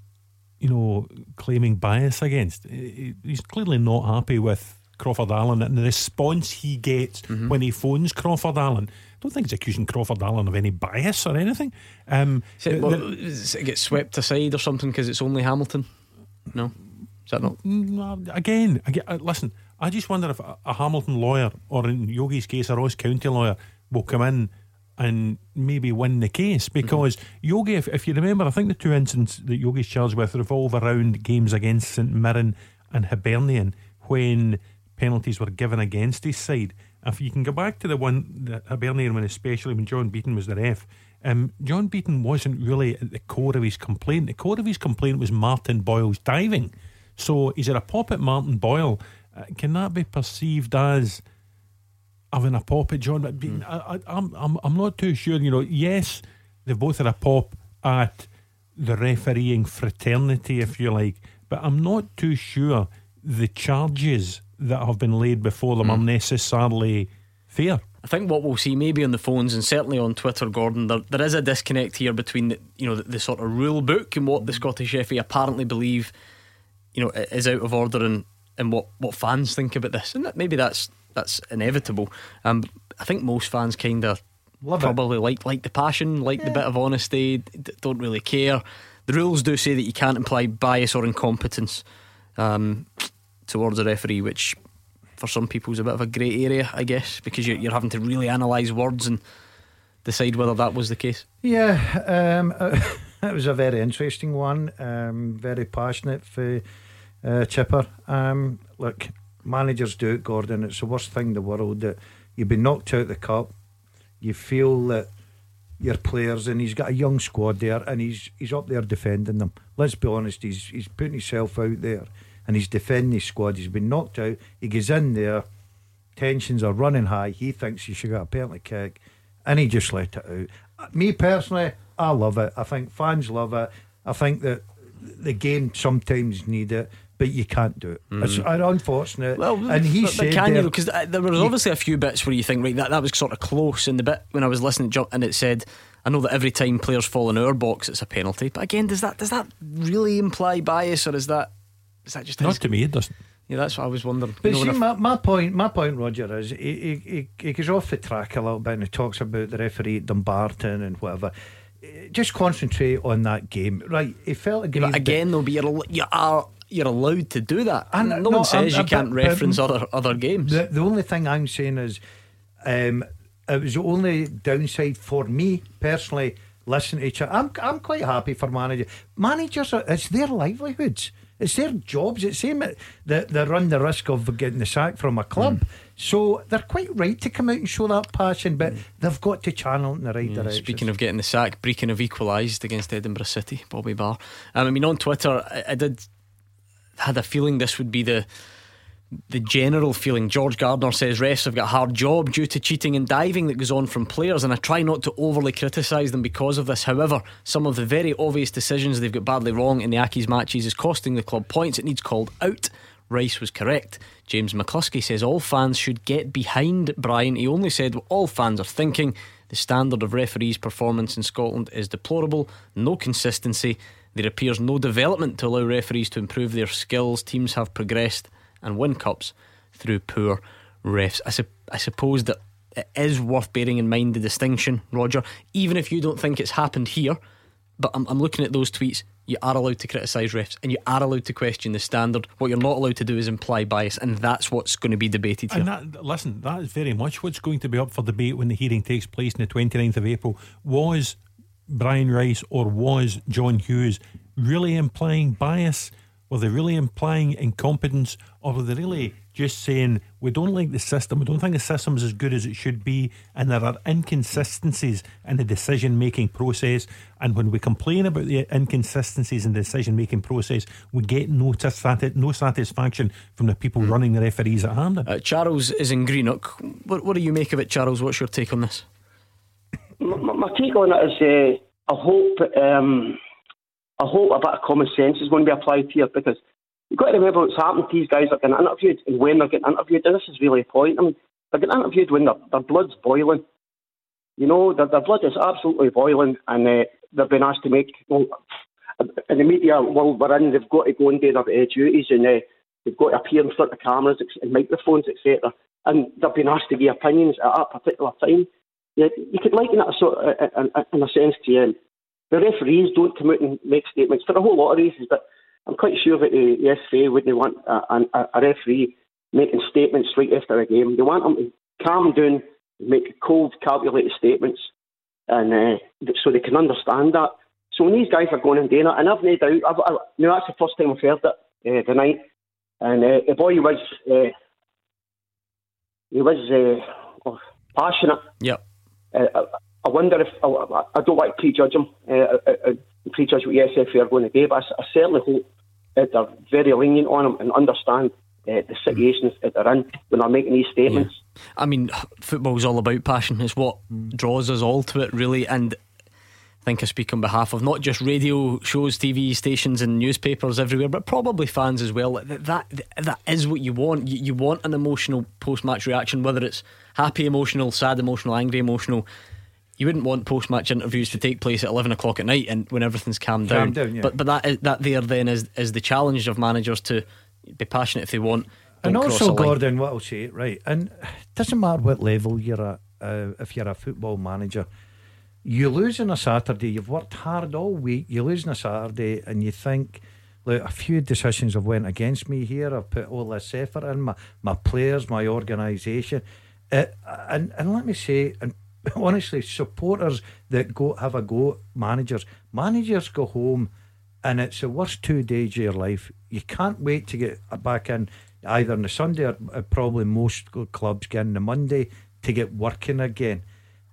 You know, claiming bias against? He's clearly not happy with Crawford Allen and the response he gets mm-hmm. when he phones Crawford Allen I don't think he's accusing Crawford Allen of any bias or anything. Um, it, well, the, it gets swept aside or something because it's only Hamilton? No, is that not? Mm, again, again uh, listen. I just wonder if a, a Hamilton lawyer, or in Yogi's case, a Ross County lawyer, will come in and maybe win the case mm-hmm. because mm-hmm. Yogi, if, if, you remember, I think the two incidents that Yogi's charged with revolve around games against St Mirren and Hibernian when penalties were given against his side. If you can go back to the one, the Hibernian one, especially when John Beaton was the ref, um, John Beaton wasn't really at the core of his complaint. The core of his complaint was Martin Boyle's diving. So is it a pop at Martin Boyle? Uh, can that be perceived as having a pop at John Beaton? Mm. I, am I'm, I'm, I'm not too sure. You know, yes, they've both had a pop at the refereeing fraternity, if you like, but I'm not too sure the charges that have been laid before them mm. are necessarily fair. I think what we'll see maybe on the phones and certainly on Twitter, Gordon, there, there is a disconnect here between the, you know the, the, sort of rule book and what the Scottish FA apparently believe, you know, is out of order and, and what, what fans think about this. And that, maybe that's that's inevitable. Um, I think most fans kind of probably it. like like the passion, like yeah. the bit of honesty, don't really care. The rules do say that you can't imply bias or incompetence. Um, towards a referee, which for some people is a bit of a grey area, I guess, because you're, you're having to really analyse words and decide whether that was the case. Yeah, um, [laughs] it was a very interesting one, um, very passionate for uh, Chipper. Um, look, managers do it, Gordon. It's the worst thing in the world that you've been knocked out of the cup. You feel that your players, and he's got a young squad there, and he's he's up there defending them. Let's be honest, he's he's putting himself out there and he's defending his squad. He's been knocked out. He goes in there, tensions are running high. He thinks he should get a penalty kick, and he just let it out. me personally, I love it. I think fans love it. I think that the game sometimes need it. But you can't do it. It's unfortunate. Well, and he but, said but can you? there- Because there was obviously a few bits where you think, right, that, that was sort of close. In the bit when I was listening, to John, and it said, I know that every time players fall in our box, it's a penalty. But again, does that does that really imply bias, or is that is that just Not his- to me, it doesn't. Yeah, that's what I was wondering. But You know, see, my, my point, my point, Roger, is he, he, he, he goes off the track a little bit and he talks about the referee at Dumbarton and whatever. Eh, Just concentrate on that game, right? He felt Yeah, aggrieved. but again, though, but you're al- you are you're allowed to do that. And, no, no, one says I'm- you can't but- reference but- other other games. The, the only thing I'm saying is, um, it was the only downside for me personally. Listen to each other. I'm I'm quite happy for managers. Managers, are, it's their livelihoods. It's their jobs. It's same that they, run the risk of getting the sack from a club. Mm. So they're quite right to come out and show that passion, but they've got to channel it in the right Yeah, direction. Speaking of getting the sack, Brechin have equalised against Edinburgh City, Bobby Barr. Um, I mean, on Twitter, I, I did had a feeling this would be the the general feeling. George Gardner says refs have got a hard job due to cheating and diving that goes on from players, and I try not to overly criticise them because of this. However, some of the very obvious decisions they've got badly wrong in the Accies' matches is costing the club points. It needs called out. Rice was correct. James McCluskey says all fans should get behind Brian. He only said what all fans are thinking. The standard of referees' performance in Scotland is deplorable, no consistency. There appears no development to allow referees to improve their skills. Teams have progressed and win cups through poor refs. I, sup- I suppose that it is worth bearing in mind the distinction, Roger, even if you don't think it's happened here. But I'm, I'm looking at those tweets. You are allowed to criticise refs and you are allowed to question the standard. What you're not allowed to do is imply bias, and that's what's going to be debated here. And that, listen, that is very much what's going to be up for debate when the hearing takes place on the 29th of April. Was Brian Rice or was John Hughes really implying bias? Were they really implying incompetence? Or were they really just saying, we don't like the system, we don't think the system's as good as it should be, and there are inconsistencies in the decision making process? And when we complain about the inconsistencies in the decision making process, we get no, sati- no satisfaction from the people running the referees at Hampden. Uh, Charles is in Greenock. What, what do you make of it, Charles? What's your take on this? My, take on it is uh, I hope um, I hope a bit of common sense is going to be applied here because you've got to remember what's happened to these guys that are getting interviewed and when they're getting interviewed. And this is really a point. I mean, they're getting interviewed when their, their blood's boiling. You know, their, their blood is absolutely boiling and uh, they've been asked to make. Well, in the media world we're in, they've got to go and do their uh, duties and uh, they've got to appear in front of cameras and microphones, etc. And they've been asked to give opinions at a particular time. Yeah, you could liken it sort of, in, a sense to um, the referees don't come out and make statements for a whole lot of reasons, but I'm quite sure that the, the SFA wouldn't want a, a, a referee making statements right after a game. They want them to calm down, make cold, calculated statements, and uh, so they can understand that. So when these guys are going and doing it, and I've no doubt, I've, I, you that's the first time I've heard it uh, tonight, and uh, the boy was, uh, he was uh, oh, passionate. Yep. Uh, I, I wonder if I, I don't want to prejudge him, uh, uh, uh, prejudge what the SFA are going to do, but I certainly hope that they're very lenient on him and understand uh, the situations that they're in when they're making these statements. I mean, football's all about passion. It's what draws us all to it, really. And I think I speak on behalf of not just radio shows, TV stations, and newspapers everywhere, but probably fans as well. That that, that is what you want. You, you want an emotional post-match reaction, whether it's happy, emotional, sad, emotional, angry, emotional. You wouldn't want post-match interviews to take place at eleven o'clock at night and when everything's calmed down. Calmed down, yeah. But but that is, that there then is is the challenge of managers to be passionate if they want. And also. Gordon, what I'll say, right, and it doesn't matter what level you're at, uh, if you're a football manager, you lose on a Saturday, you've worked hard all week, you lose on a Saturday, and you think, look, a few decisions have went against me here, I've put all this effort in, my, my players, my organisation. Uh, and, and let me say, and [laughs] honestly, supporters that go have a go managers, managers go home and it's the worst two days of your life. You can't wait to get back in either on the Sunday or probably most clubs get on the Monday to get working again.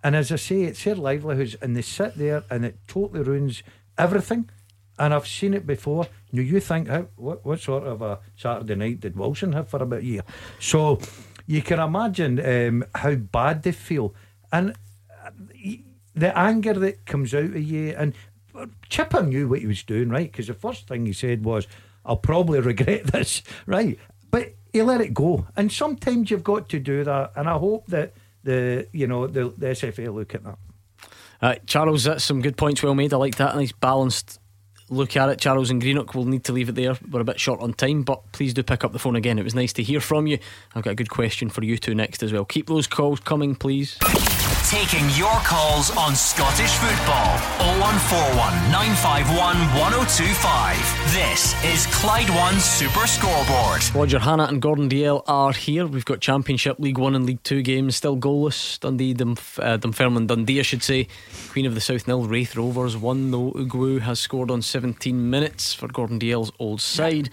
And as I say, it's their livelihoods, and they sit there and it totally ruins everything. And I've seen it before. You, you think, how, what, what sort of a Saturday night did Wilson have for about a year? So you can imagine um, how bad they feel. And uh, the anger that comes out of you, and Chipper knew what he was doing, right? Because the first thing he said was, "I'll probably [laughs] regret this," right? But he let it go, and sometimes you've got to do that, and I hope that the you know the, the SFA look at that. Uh, Charles, that's some good points well made. I like that. Nice balanced look at it. Charles and Greenock will need to leave it there. We're a bit short on time, but please do pick up the phone again. It was nice to hear from you. I've got a good question for you two next as well. Keep those calls coming, please. Taking your calls on Scottish football. 0141 951 1025. This is Clyde One Super Scoreboard. Roger Hannah and Gordon Dalziel are here. We've got Championship League One and League Two games still goalless. Dundee, Dunf- uh, Dunfermline, Dundee, I should say. Queen of the South Nil, Raith Rovers one though. Ugwu has scored on 17 minutes for Gordon Dalziel's old side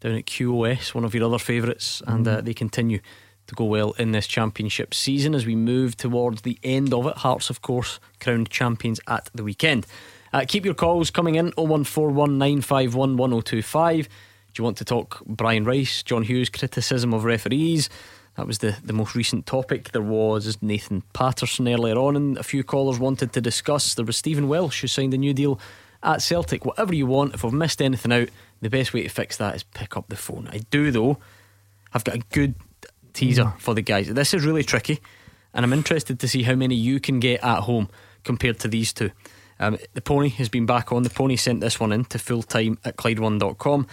down at QOS, one of your other favourites, and uh, they continue to go well in this championship season as we move towards the end of it. Hearts, of course, crowned champions at the weekend. Uh, keep your calls coming in 0141 951 1025. Do you want to talk Brian Rice, John Hughes, criticism of referees? That was the, the most recent topic. There was Nathan Patterson earlier on, and a few callers wanted to discuss. There was Stephen Welsh who signed a new deal at Celtic. Whatever you want, if I've missed anything out, the best way to fix that is pick up the phone. I do, though. I've got a good teaser for the guys. This is really tricky, and I'm interested to see how many you can get at home compared to these two. Um, the pony has been back on. The pony sent this one in to fulltime at Clyde1.com,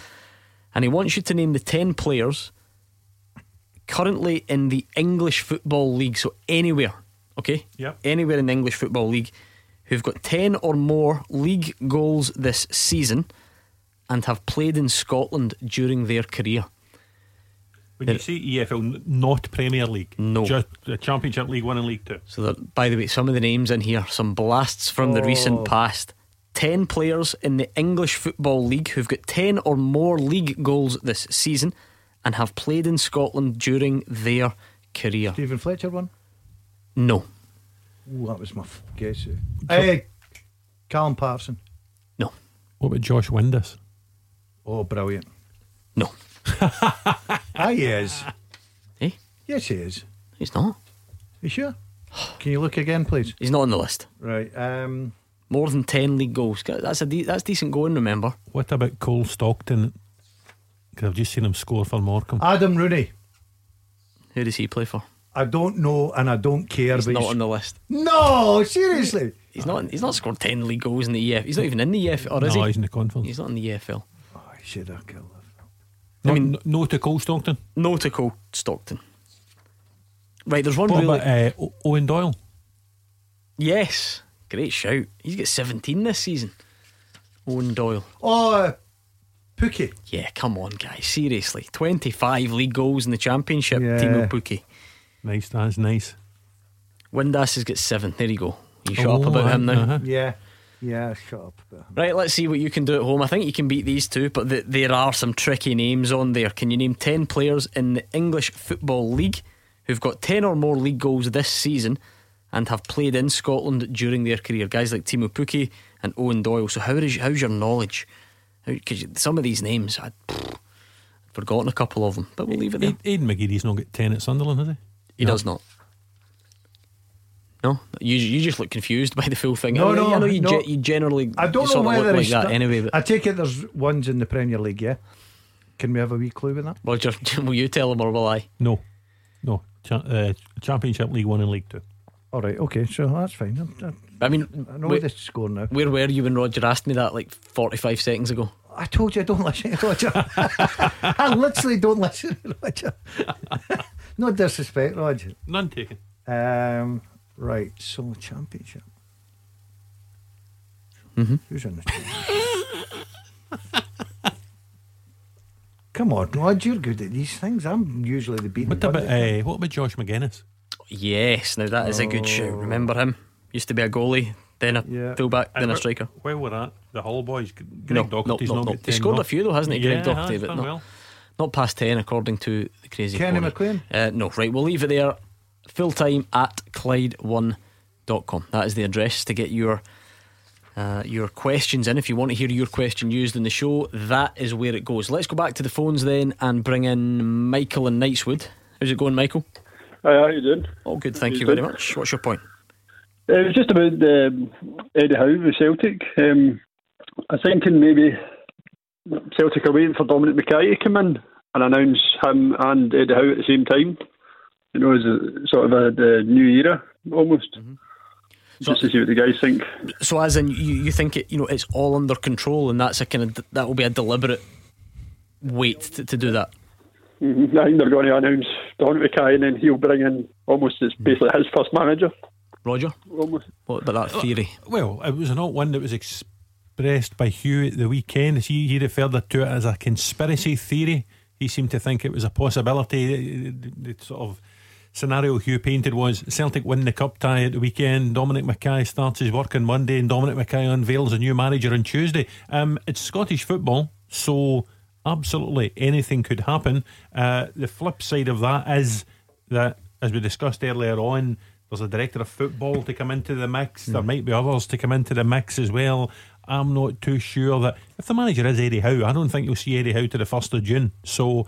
and he wants you to name the 10 players currently in the English Football League. So, anywhere, okay? Yep. Anywhere in the English Football League who've got 10 or more league goals this season and have played in Scotland during their career. When you say EFL, not Premier League, No. just the Championship League One and League Two. So, that, by the way, some of the names in here, some blasts from the Oh. recent past. 10 players in the English Football League who've got 10 or more league goals this season and have played in Scotland during their career. Steven Fletcher one. No. Ooh, that was my f- guess. Eh? Hey, Callum Parson. No. What about Josh Windass? Oh, brilliant. No. Ah, [laughs] he is. Eh? Yes, he is. He's not. You sure? [sighs] Can you look again, please? He's not on the list. Right. Um, More than 10 league goals. That's a de- that's decent going, remember? What about Cole Stockton? Because I've just seen him score for Morecambe. Adam Rooney. Who does he play for? I don't know, and I don't care. He's but not on the list. No, seriously. [laughs] He's not. He's not scored ten league goals in the EF. He's not even in the EFL, or is no, he? he's in the conference. He's not in the EFL. Oh, I should have killed him. I mean, no to Cole Stockton. No to Cole Stockton. Right, there's one What really. about uh, Eoin Doyle? yes, great shout. He's got 17 this season. Eoin Doyle. Oh, uh, Pukki. Yeah, come on, guys. Seriously, 25 league goals in the championship. Yeah. Teemu Pukki. Nice, that's nice. Windass has got seven. There you go. You shut Oh, up about him now. uh-huh. Yeah. Yeah, shut up. Right, let's see what you can do at home. I think you can beat these two, but th- there are some tricky names on there. Can you name 10 players in the English Football League who've got 10 or more league goals this season and have played in Scotland during their career? Guys like Teemu Pukki and Eoin Doyle. So, how is, how's your knowledge? Because some of these names, I'd, I'd forgotten a couple of them, but we'll leave it there. Aid- Aiden McGeady's not got 10 at Sunderland, has he? He No. does not. No, you you just look confused by the full thing. No, I, no, I know you, no. ge- you generally I don't know sort of whether like that sta- anyway. But I take it there's ones in the Premier League, yeah? Can we have a wee clue with that? Roger, [laughs] will you tell him or will I? No. No. Cha- uh, Championship League One and League Two. All right, okay, so that's fine. I'm- I mean, I know where, the score now. where were you when Roger asked me that like 45 seconds ago? I told you I don't listen to [laughs] Roger. I literally don't listen to [laughs] Roger. no disrespect, Roger. None taken. Um, right, so championship. Mm-hmm. Who's in the championship? [laughs] Come on, Rod, you're good at these things. I'm usually the beating. What about, uh, what about Josh Magennis? Yes, now that is a good shout. Remember him? Used to be a goalie, then a Yeah. fullback, then And a striker. Where were that? The Hull boys. Greg No, no, no, not no. got He 10 scored more. a few though, hasn't he, Yeah, Greg Docherty? But done not, well. not past 10 according to the crazy Kenny Pony. McLean? Uh, no, right, we'll leave it there. Full time at Clyde1.com. That is the address to get your uh, your questions in. If you want to hear your question used in the show, that is where it goes. Let's go back to the phones then and bring in Michael and Knightswood. How's it going, Michael? Hi, how you doing? All good, thank You you very much. What's your point? Uh, it was just about um, Eddie Howe with Celtic. Um, I was thinking maybe Celtic are waiting for Dominic McKay to come in and announce him and Eddie Howe at the same time. You know, as a sort of a the new era almost. Mm-hmm. Just to see what the guys think. So, as in, you, you think it, you know, it's all under control, and that's a kind of that will be a deliberate wait to, to do that. Mm-hmm. I think they're going to announce Dominic McKay, and then he'll bring in almost it's basically his first manager. Roger, almost. What about that theory? Well, it was not one that was expressed by Hugh at the weekend. He he referred to it as a conspiracy theory. He seemed to think it was a possibility. The, the sort of scenario Hugh painted was Celtic win the cup tie at the weekend. Dominic McKay starts his work on Monday, and Dominic McKay unveils a new manager on Tuesday. Um, it's Scottish football, so absolutely anything could happen. Uh, the flip side of that is that, as we discussed earlier on, there's a director of football to come into the mix. Mm. There might be others to come into the mix as well. I'm not too sure that if the manager is Eddie Howe, I don't think you'll see Eddie Howe to the 1st of June. So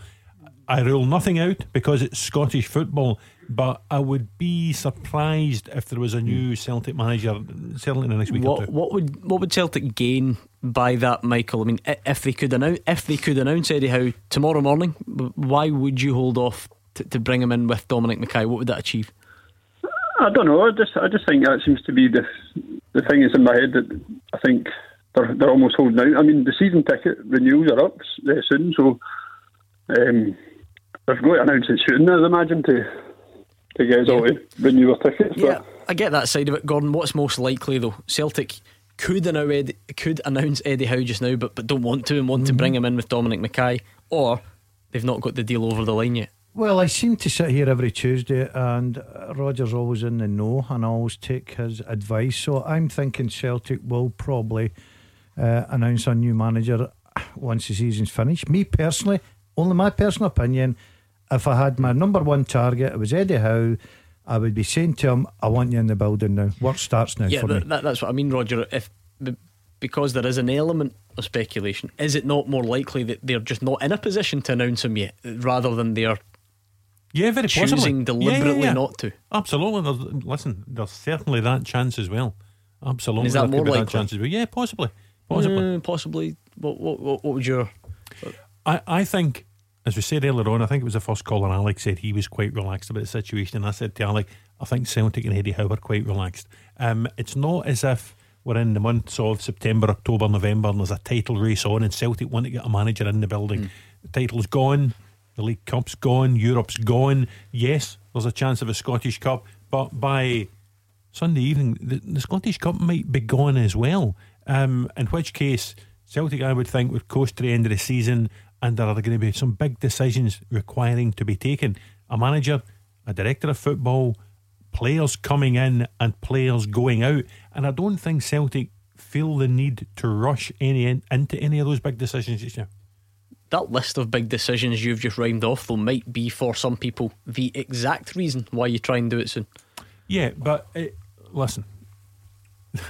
I rule nothing out because it's Scottish football. But I would be surprised if there was a new Celtic manager, certainly in the next week what, or two. What would what would Celtic gain by that, Michael? I mean, if they could announce if they could announce Eddie Howe tomorrow morning, why would you hold off to, to bring him in with Dominic McKay? What would that achieve? I don't know. I just I just think that seems to be the the thing is in my head that I think they're they're almost holding out. I mean, the season ticket renewals are up uh, soon, so um, they've got to announce it soon. I'd imagine to to get us all to renew our [laughs] tickets. Yeah, I get that side of it, Gordon. What's most likely though? Celtic could announce Eddie, could announce Eddie Howe just now, but but don't want to and want mm-hmm. to bring him in with Dominic McKay, or they've not got the deal over the line yet. Well, I seem to sit here every Tuesday, and Roger's always in the know, and I always take his advice. So I'm thinking Celtic will probably uh, announce a new manager once the season's finished. Me personally, only my personal opinion, if I had my number one target, it was Eddie Howe. I would be saying to him, "I want you in the building now. Work starts now yeah, for that, me." That's what I mean, Roger. If because there is an element of speculation, is it not more likely that they're just not in a position to announce him yet, rather than they're yeah, very choosing possibly. deliberately yeah, yeah, yeah. not to? Absolutely. There's, listen, there's certainly that chance as well. Absolutely, is that more likely? That chance as well. Yeah, possibly, possibly, mm, possibly. What, what, what, what would your? I, I think as we said earlier on, I think it was the first caller, Alex said he was quite relaxed about the situation. And I said to Alex, I think Celtic and Eddie Howe are quite relaxed. Um, it's not as if we're in the months of September, October, November, and there's a title race on, and Celtic want to get a manager in the building. Mm. The title's gone, the League Cup's gone, Europe's gone. Yes, there's a chance of a Scottish Cup, but by Sunday evening, the, the Scottish Cup might be gone as well. Um, in which case, Celtic, I would think, would coast to the end of the season and there are going to be some big decisions requiring to be taken. A manager, a director of football, players coming in and players going out. And I don't think Celtic feel the need to rush any in, into any of those big decisions just now. That list of big decisions you've just rhymed off, though, might be for some people the exact reason why you try and do it soon. Yeah, but uh, listen. [laughs]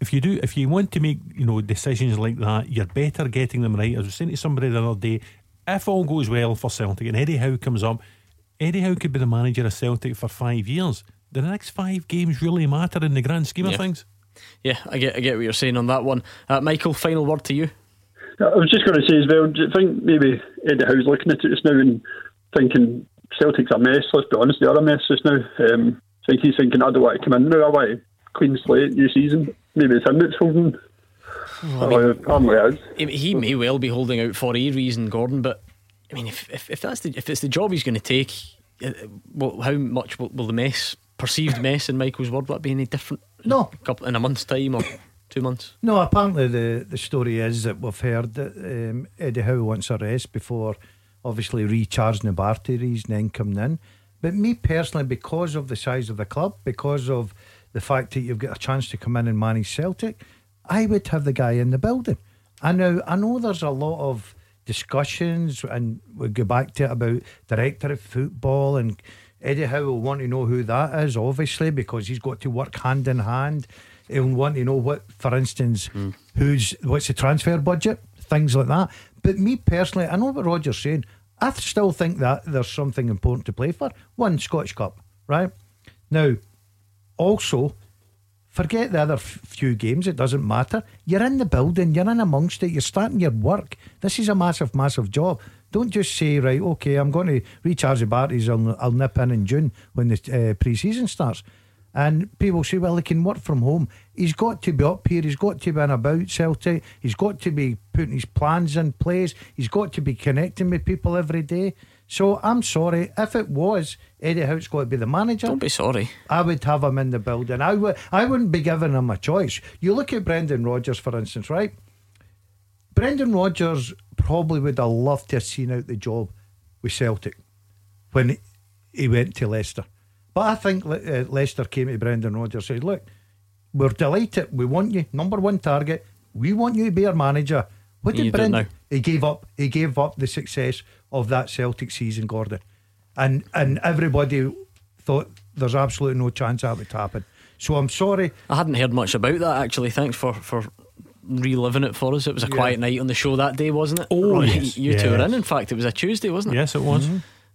if you do, if you want to make you know decisions like that, you're better getting them right. As I was saying to somebody the other day, if all goes well for Celtic and Eddie Howe comes up, Eddie Howe could be the manager of Celtic for five years. Do the next five games really matter in the grand scheme yeah. of things? Yeah, I get, I get what you're saying on that one. Uh, Michael, final word to you. I was just going to say as well. Do you think maybe Eddie Howe's looking at it just now and thinking Celtic's a mess? Let's be honest, they are a mess just now. Um, I think he's thinking, I don't want to come in now. I want to clean slate, new season. Maybe it's him that's holding. Well, I mean, he, he may well be holding out for a reason, Gordon. But I mean, if if, if that's the if it's the job he's going to take, uh, well, how much will, will, the mess, perceived mess, in Michael's word, will that be any different? No, in a, couple, in a month's time or two months. No, apparently the the story is that we've heard that um, Eddie Howe wants a rest before, obviously recharging the batteries and then coming in. But me personally, because of the size of the club, because of the fact that you've got a chance to come in and manage Celtic, I would have the guy in the building. I know I know there's a lot of discussions and we'll go back to it about director of football and Eddie Howe will want to know who that is, obviously, because he's got to work hand in hand. He'll want to know what, for instance, mm. who's what's the transfer budget, things like that. But me personally, I know what Roger's saying. I still think that there's something important to play for. One Scotch Cup, right? Now, also, forget the other f- few games, it doesn't matter. You're in the building, you're in amongst it, you're starting your work. This is a massive, massive job. Don't just say, right, okay, I'm going to recharge the batteries, I'll, I'll nip in in June when the uh, pre season starts. And people say, well, he can work from home. He's got to be up here. He's got to be in about Celtic. He's got to be putting his plans in place. He's got to be connecting with people every day. So I'm sorry. If it was Eddie Howe's got to be the manager, Don't be sorry. I would have him in the building. I would. I wouldn't be giving him a choice. You look at Brendan Rodgers, for instance, right? Brendan Rodgers probably would have loved to have seen out the job with Celtic when he went to Leicester. But I think Le- uh, Leicester came to Brendan Rodgers and said, Look, we're delighted. We want you. Number one target. We want you to be our manager. What did Brendan? He gave up. He gave up the success of that Celtic season, Gordon. And and everybody thought there's absolutely no chance that would happen. So I'm sorry. I hadn't heard much about that actually. Thanks for for reliving it for us. It was a Yeah. quiet night on the show that day, wasn't it? Oh, Right, yes, you two were yes. in. In fact, it was a Tuesday, wasn't it? Yes, it was.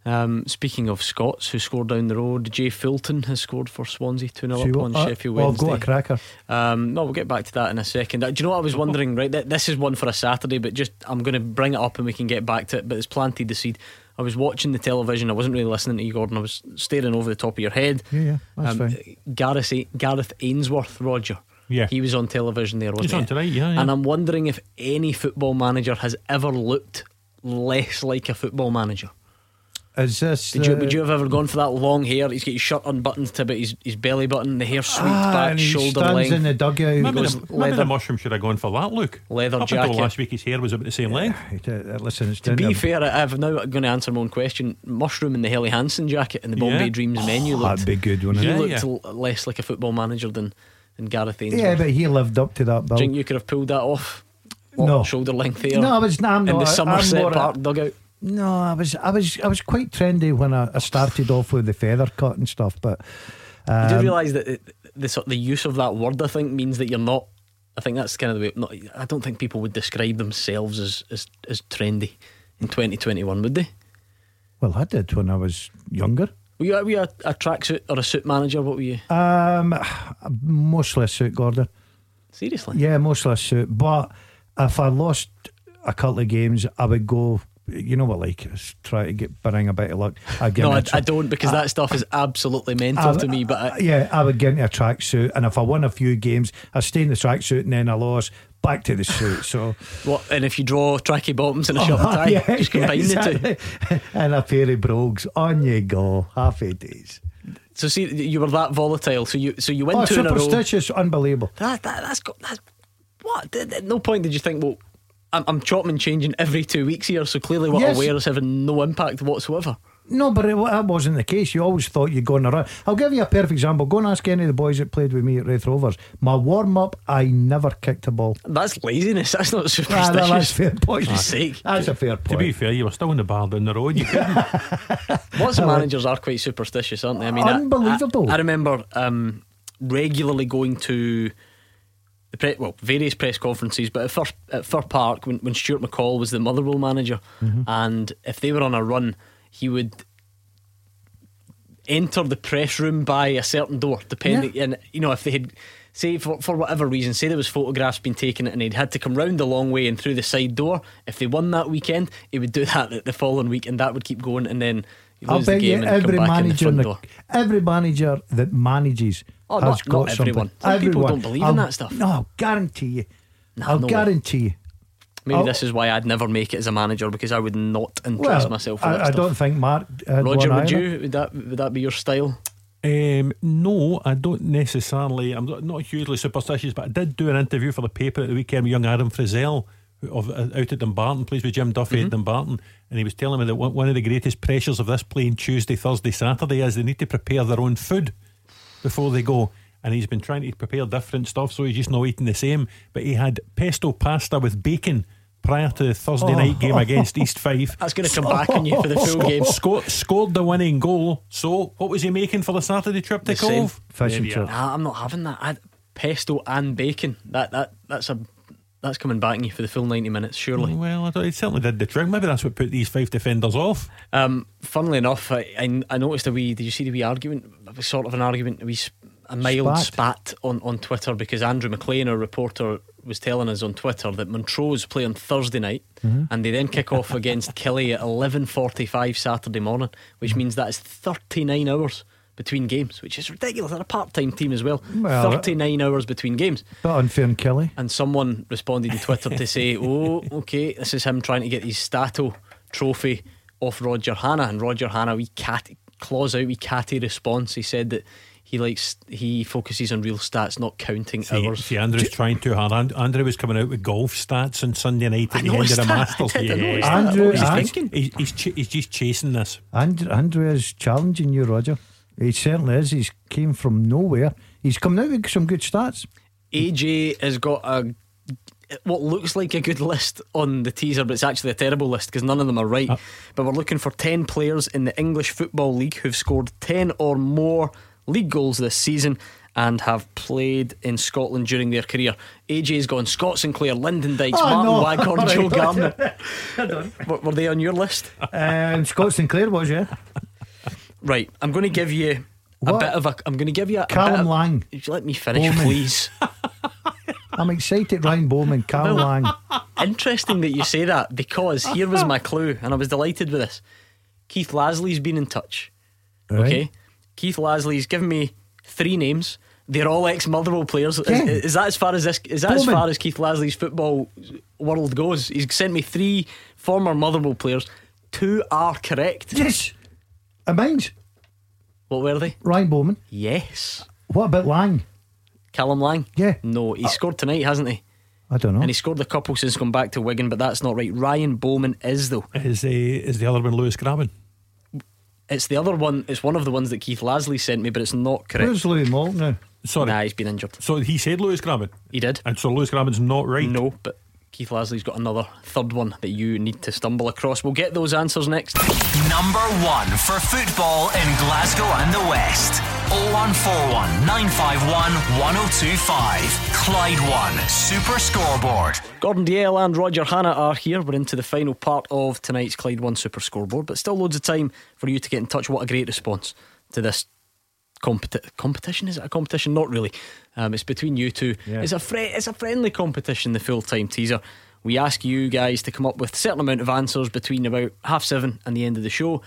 Um, speaking of Scots who scored down the road, Jay Fulton has scored for Swansea 2 0 See up on uh, Sheffield well, I've got a cracker. Um, no, we'll get back to that in a second. Uh, Do you know what I was wondering? Right, th- this is one for a Saturday, but just I'm going to bring it up and we can get back to it. But it's planted the seed. I was watching the television. I wasn't really listening to you, Gordon. I was staring over the top of your head. Yeah, yeah, that's Um, fine. Gareth Gareth Ainsworth, Roger. Yeah. he was on television there, wasn't He's on tonight, yeah, yeah. And I'm wondering if any football manager has ever looked less like a football manager. Is this? Did you, would you have ever gone for that long hair? He's got his shirt unbuttoned to about his, his belly button, the hair swept Ah, back, and he shoulder stands length. in the dugout. Maybe, goes the, maybe leather- the mushroom should have gone for that look. Leather Up jacket. until last week, his hair was about the same length. Uh, Listen, it's To be to- fair, I've now going to answer my own question. Mushroom in the Helly Hansen jacket and the Bombay Yeah. Dreams menu Oh, looked. that'd be good, wouldn't he it? looked Yeah, less like a football manager than, than Gareth Ainsworth. Yeah, but he lived up to that Do you think you could have pulled that off? What, No. shoulder length there. No, I was. No, I'm in not. the Somerset Park dugout. No, I was. I was. I was quite trendy when I, I started off with the feather cut and stuff. But You do um, realise that the sort- the use of that word, I think, means that you're not. I think that's kind of the way. Not, I don't think people would describe themselves as as, as trendy in 2021, would they? well, I did when I was younger. Were you, were you a, a tracksuit or a suit manager? What were you? Um, mostly a suit, Gordon. Seriously? Yeah, mostly a suit. But if I lost a couple of games, I would go. You know what, like try to get bring a bit of luck. I No, I, a tra- I don't because that stuff is absolutely mental I- to me. But I, yeah, I would get into a tracksuit, and if I won a few games, I stay in the tracksuit, and then I lost back to the suit. So [laughs] what? And if you draw tracky bottoms and a oh, shirt and tie, Oh, [laughs] yeah, just combine yeah, the two. and a pair of brogues, on you go. Happy days. So see, you were that volatile. So you so you win Oh, two in a row. superstitious, unbelievable. That, that that's got that's what? At at no point did you think, well, I'm, I'm chopping and changing every two weeks here, so clearly what Yes. I wear is having no impact whatsoever. No, but it, that wasn't the case. You always thought you'd go on a run. I'll give you a perfect example. Go and ask any of the boys that played with me at Raith Rovers. My warm up, I never kicked a ball. That's laziness. That's not Ah, superstitious. that's fair point. For sake. That's a fair point. To be fair, you were still in the bar down the road. You couldn't. [laughs] Lots of managers are quite superstitious, aren't they? I mean, I- Unbelievable. I, I remember um, regularly going to the pre- well various press conferences, but at Fir, at Fir Park when, when Stuart McCall was the Motherwell manager, Mm-hmm. and if they were on a run, he would enter the press room by a certain door, depending, and you know if they had. Say for, for whatever reason, say there was photographs being taken and he'd had to come round the long way and through the side door. If they won that weekend, he would do [laughs] that the- the following week, and that would keep going. And then I'll the bet you game and come every back in the manager, in the, every manager that manages Oh, has not- got not everyone. something. Some people don't believe in I'll- that stuff. No, I'll guarantee you. Nah, I'll no way. guarantee you. Maybe I'll- this is why I'd never make it as a manager because I would not interest Well, myself in I, that I don't think Mark. Had Roger, would either. you? Would that would that be your style? Um, no, I don't necessarily. I'm not, not hugely superstitious, but I did do an interview for the paper at the weekend with young Adam Frizzell who- of uh, out at Dumbarton, plays with Jim Duffy Mm-hmm. at Dumbarton, and he was telling me that one, one of the greatest pressures of this playing Tuesday, Thursday, Saturday is they need to prepare their own food before they go. And he's been trying to prepare different stuff, so he's just not eating the same. But he had pesto pasta with bacon prior to the Thursday Oh. night game against East [laughs] Fife. That's going to come back on you for the full [laughs] game. Scored, scored the winning goal. So, what was he making for the Saturday trip to The same. Cove? Fish and There you are. chips. Uh, nah, I'm not having that. I, pesto and bacon. That that that's a that's coming back on you for the full ninety minutes, surely. Well, I thought it certainly did the trick. Maybe that's what put these five defenders off. Um, funnily enough, I, I I noticed a wee. Did you see the wee argument? It was sort of an argument. A wee, a mild Spat. spat, on, on Twitter because Andrew McLean, our reporter, was telling us on Twitter that Montrose play on Thursday night Mhm. and they then kick off [laughs] against Kelly at 11.45 Saturday morning, which means that is 39 hours between games, which is ridiculous. They're a part-time team as well. Well, 39 hours between games. Bit unfair on Kelly. And someone responded on Twitter to say, [laughs] "Oh, okay, this is him trying to get his Stato trophy off Roger Hannah." And Roger Hannah, we cat claws out, we catty response. He said that he likes he focuses on real stats, not counting See, hours. see, Andrew's trying too hard. And, Andrew was coming out with golf stats on Sunday night at I the end of the that. Masters. [laughs] I did, I Yeah. Andrew- What Andrew- thinking? He's, he's, ch- he's just chasing this. Andrew, Andrew is challenging you, Roger. He certainly is. He's came from nowhere. He's coming out with some good stats. AJ has got a what looks like a good list on the teaser, but it's actually a terrible list because none of them are right. But we're looking for 10 players in the English Football League who've scored 10 or more league goals this season and have played in Scotland during their career. AJ's gone Scott Sinclair, Lyndon Dykes, Oh, Martin no. Waghorn, All [laughs] right. Joe Garner. [laughs] Were- Were they on your list? Um, Scott Sinclair was, yeah. Right, I'm going to give you a bit of a. I'm going to give you a. Callum of- Lang. Let me finish, Bowman. please? [laughs] I'm excited. Ryan Bowman, Carl Well, Lang. Interesting that you say that because here was my clue, and I was delighted with this. Keith Lasley's been in touch. Right. Okay, Keith Lasley's given me three names. They're all ex Motherwell players. Is, Yeah. is that as far as this? Is that as far as Keith Lasley's football world goes? He's sent me three former Motherwell players. Two are correct. Yes. And mine's What were they? Ryan Bowman. Yes. What about Lang? Callum Lang. Yeah. No, he scored tonight, hasn't he? I don't know. And he scored a couple since gone back to Wigan, but that's not right. Ryan Bowman is though. Is, uh, is the other one Lewis Graben? It's the other one. It's one of the ones that Keith Lasley sent me, but it's not correct. Where's Louis Moulton now? Sorry. Nah, he's been injured. So he said Lewis Graben? He did. And so Lewis Graben's not right? No, but Keith Lasley's got another third one that you need to stumble across. We'll get those answers next. Number one for football in Glasgow and the West. 0141 951 1025. Clyde One Super Scoreboard. Gordon Dalziel and Roger Hannah are here. We're into the final part of tonight's Clyde One Super Scoreboard, but still loads of time for you to get in touch. What a great response to this competi- competition. Is it a competition? Not really. Um, it's between you two. Yeah. It's a fri- it's a friendly competition. The full time teaser. We ask you guys to come up with a certain amount of answers between about half seven and the end of the show,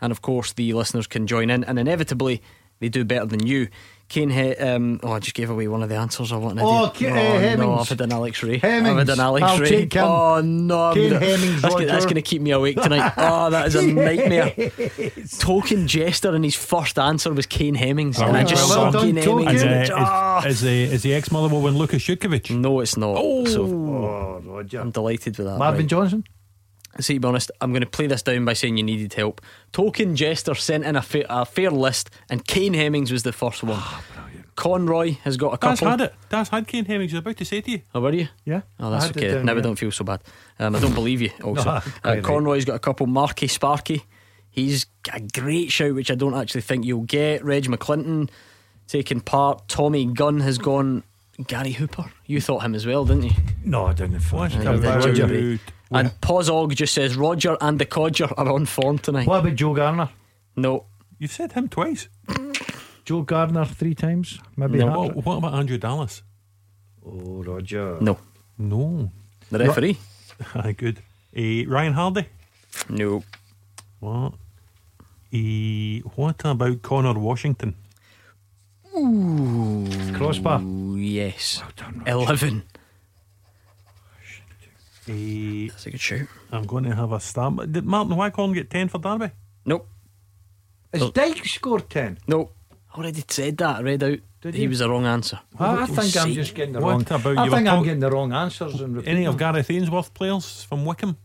and of course the listeners can join in. And inevitably, they do better than you. Kane, he- um, oh, I just gave away one of the answers I wanted. Oh, to do. K- uh, no, I've had an Alex Ray. I've Hemmings. had an Alex I'll Ray. take him. Oh no, I'm Kane gonna- Hemmings, that's, gonna, that's Roger. going to keep me awake tonight. [laughs] Oh, that is a nightmare. Token Jester, and his first answer was Kane Hemmings, and I Oh, just well saw done, Kane Token. Hemmings. Is, and uh, ah. is, is, the, is the ex Motherwell one Lucas Jutkiewicz? No, it's not. Oh, So Oh, Roger. I'm delighted with that. Marvin right. Johnson. See, to be honest, I'm going to play this down by saying you needed help. Token Jester sent in a, fa- a fair list, and Kane Hemmings was the first one. Conroy has got a That's couple. had it. That's had Kane Hemmings. I was about to say to you. Oh, were you? Yeah. Oh, that's I had it okay. down, Never yeah. don't feel so bad. Um, I don't believe you. [laughs] Also, No, uh. Conroy's got a couple. Marky Sparky, he's a great shout, which I don't actually think you'll get. Reg McClinton taking part. Tommy Gunn has gone. Gary Hooper, you thought him as well, didn't you? No, I didn't. What Yeah, about you did, And Pozog just says Roger and the Codger are on form tonight. What about Joe Garner? No, You've said him twice. Joe Garner three times, maybe No. What, what about Andrew Dallas? Oh, Roger. no. No. The referee? Aye, good. Uh, Ryan Hardie? No. What? Eh, what about Conor Washington? Ooh. Crossbar. Ooh, yes. Eleven. Eh, That's a good shout. I'm going to have a stab. Did Martin Waghorn get 10 for Derby? Nope. Has Dyke scored 10? Nope. I already said that. I read out. Did he you? was the wrong answer. I, I For think I'm just getting the What wrong. about I you think I'm getting the wrong answers and Any of. Gareth Ainsworth players from Wycombe?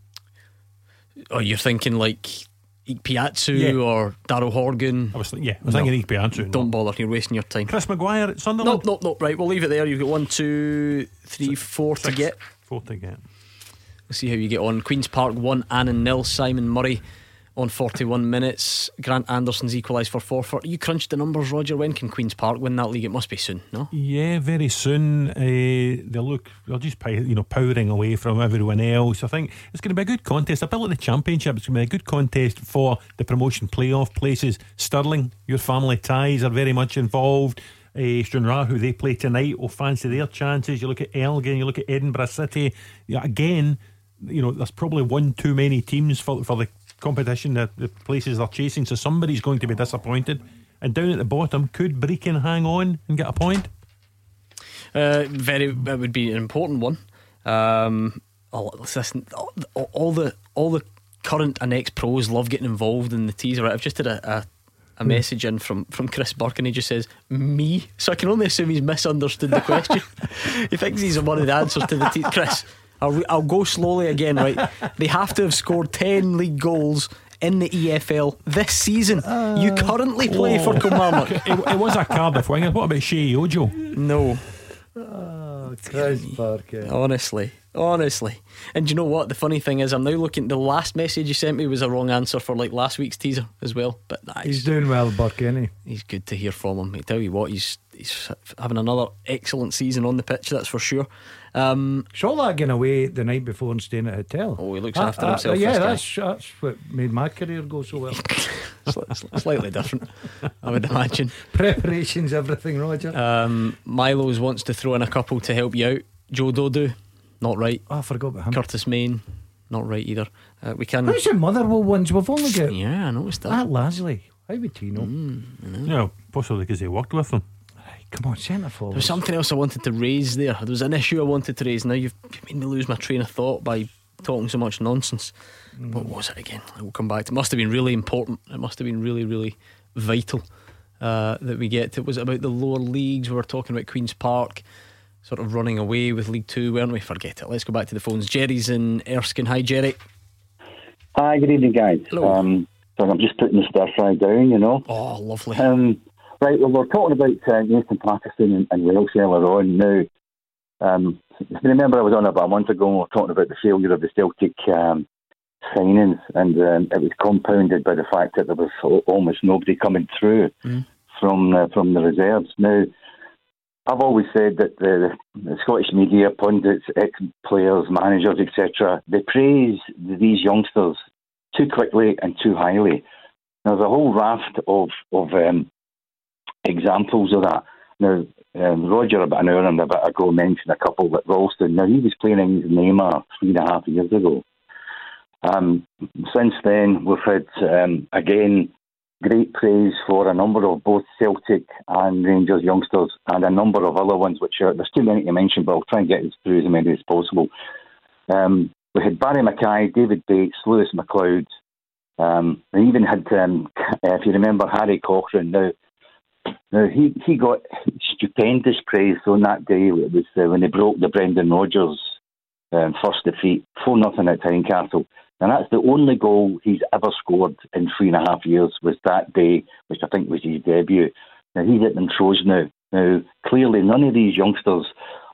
Oh, you're thinking like Ikpeazu Yeah. or Daryl Horgan. I was, yeah, I was thinking Ikpeazu. Don't bother. You're wasting your time. Chris Maguire at Sunderland? Nope, nope, nope. Right, we'll leave it there. You've got one, two, three, four to Six. get. Four to get. We'll see how you get on. Queen's Park one, Annan nil. Simon Murray on 41 minutes. Grant Anderson's equalised for Forfar. You crunched the numbers, Roger. When can Queen's Park win that league? It must be soon, no? Yeah, very soon. Uh, they'll look. They'll just you know powering away from everyone else. I think it's going to be a good contest. A bit like the championship. It's going to be a good contest for the promotion playoff places. Stirling, your family ties are very much involved. uh, Stranraer, who they play tonight, will fancy their chances. You look at Elgin, you look at Edinburgh City. Again, you know, there's probably one too many teams for, for the competition, the, the places they're chasing. So somebody's going to be disappointed. And down at the bottom, could Brechin hang on and get a point? Uh, very, it would be an important one. Um, oh, listen, all, all the all the current and ex pros love getting involved in the teaser. I've just had a, a, a message in from, from Chris Burke and he just says, Me. So I can only assume he's misunderstood the question. [laughs] he thinks he's one of the answers to the teaser. Chris, I'll, I'll go slowly again, right? [laughs] They have to have scored 10 league goals in the EFL this season. you ah. currently play for Kilmarnock. [laughs] it, it was a Cardiff winger. What about Sheyi Ojo? No. Oh, Chris Parker. Honestly, honestly. And you know what? The funny thing is, I'm now looking. The last message you sent me was a wrong answer for like last week's teaser as well. But nah, He's doing well, Burke, isn't he? he's good to hear from him. I tell you what, he's he's having another excellent season on the pitch. That's for sure. Um, Saw that getting away the night before and staying at a hotel. Oh, he looks Ah, after ah, himself, yeah, that's that's what made my career go so well. [laughs] slightly different, I would imagine. [laughs] Preparations, everything, Roger. Um, Milo's wants to throw in a couple to help you out. Joe Dodoo, not right. Oh, I forgot about him. Curtis Main, not right either. Uh, we can. How's the Motherwell ones? We've only got Yeah, I noticed that. that Lasley. How would he know? Mm. Yeah, possibly because he worked with them. Come on, centre forward. There was something else I wanted to raise there. There was an issue I wanted to raise. Now you've made me lose my train of thought by talking so much nonsense. What was it again? I will come back to. It must have been really important. It must have been really, really vital uh, that we get to. It was it about the lower leagues? We were talking about Queens Park, sort of running away with League Two, weren't we? Forget it. Let's go back to the phones. Jerry's in Erskine. Hi, Jerry. Hi, good evening, guys. Hello. Um, so I'm just putting the stir fry down, you know. Oh, lovely. Um, right, well, we're talking about uh, Nathan Patterson and, and Welsh earlier on. Now, um, remember, I was on about a month ago and we were talking about the failure of the Celtic um, signings, and um, it was compounded by the fact that there was almost nobody coming through Mm. from uh, from the reserves. Now, I've always said that the, the Scottish media, pundits, ex-players, managers, etc., they praise these youngsters too quickly and too highly. There's a whole raft of of um, examples of that. Now, um, Roger, about an hour and a bit ago, mentioned a couple at Ralston. Now, he was playing against Neymar three and a half years ago. Um, since then, we've had, um, again, great praise for a number of both Celtic and Rangers youngsters and a number of other ones, which are, there's too many to mention, but I'll try and get through as many as possible. Um, we had Barrie McKay, David Bates, Lewis McLeod. Um, we even had, um, [laughs] if you remember, Harry Cochrane. Now, now he, he got stupendous praise on that day. It was uh, when they broke the Brendan Rodgers um, first defeat, 4 nothing at Tynecastle. And that's the only goal he's ever scored in three and a half years was that day, which I think was his debut. Now he's at Montrose now. Now, clearly, none of these youngsters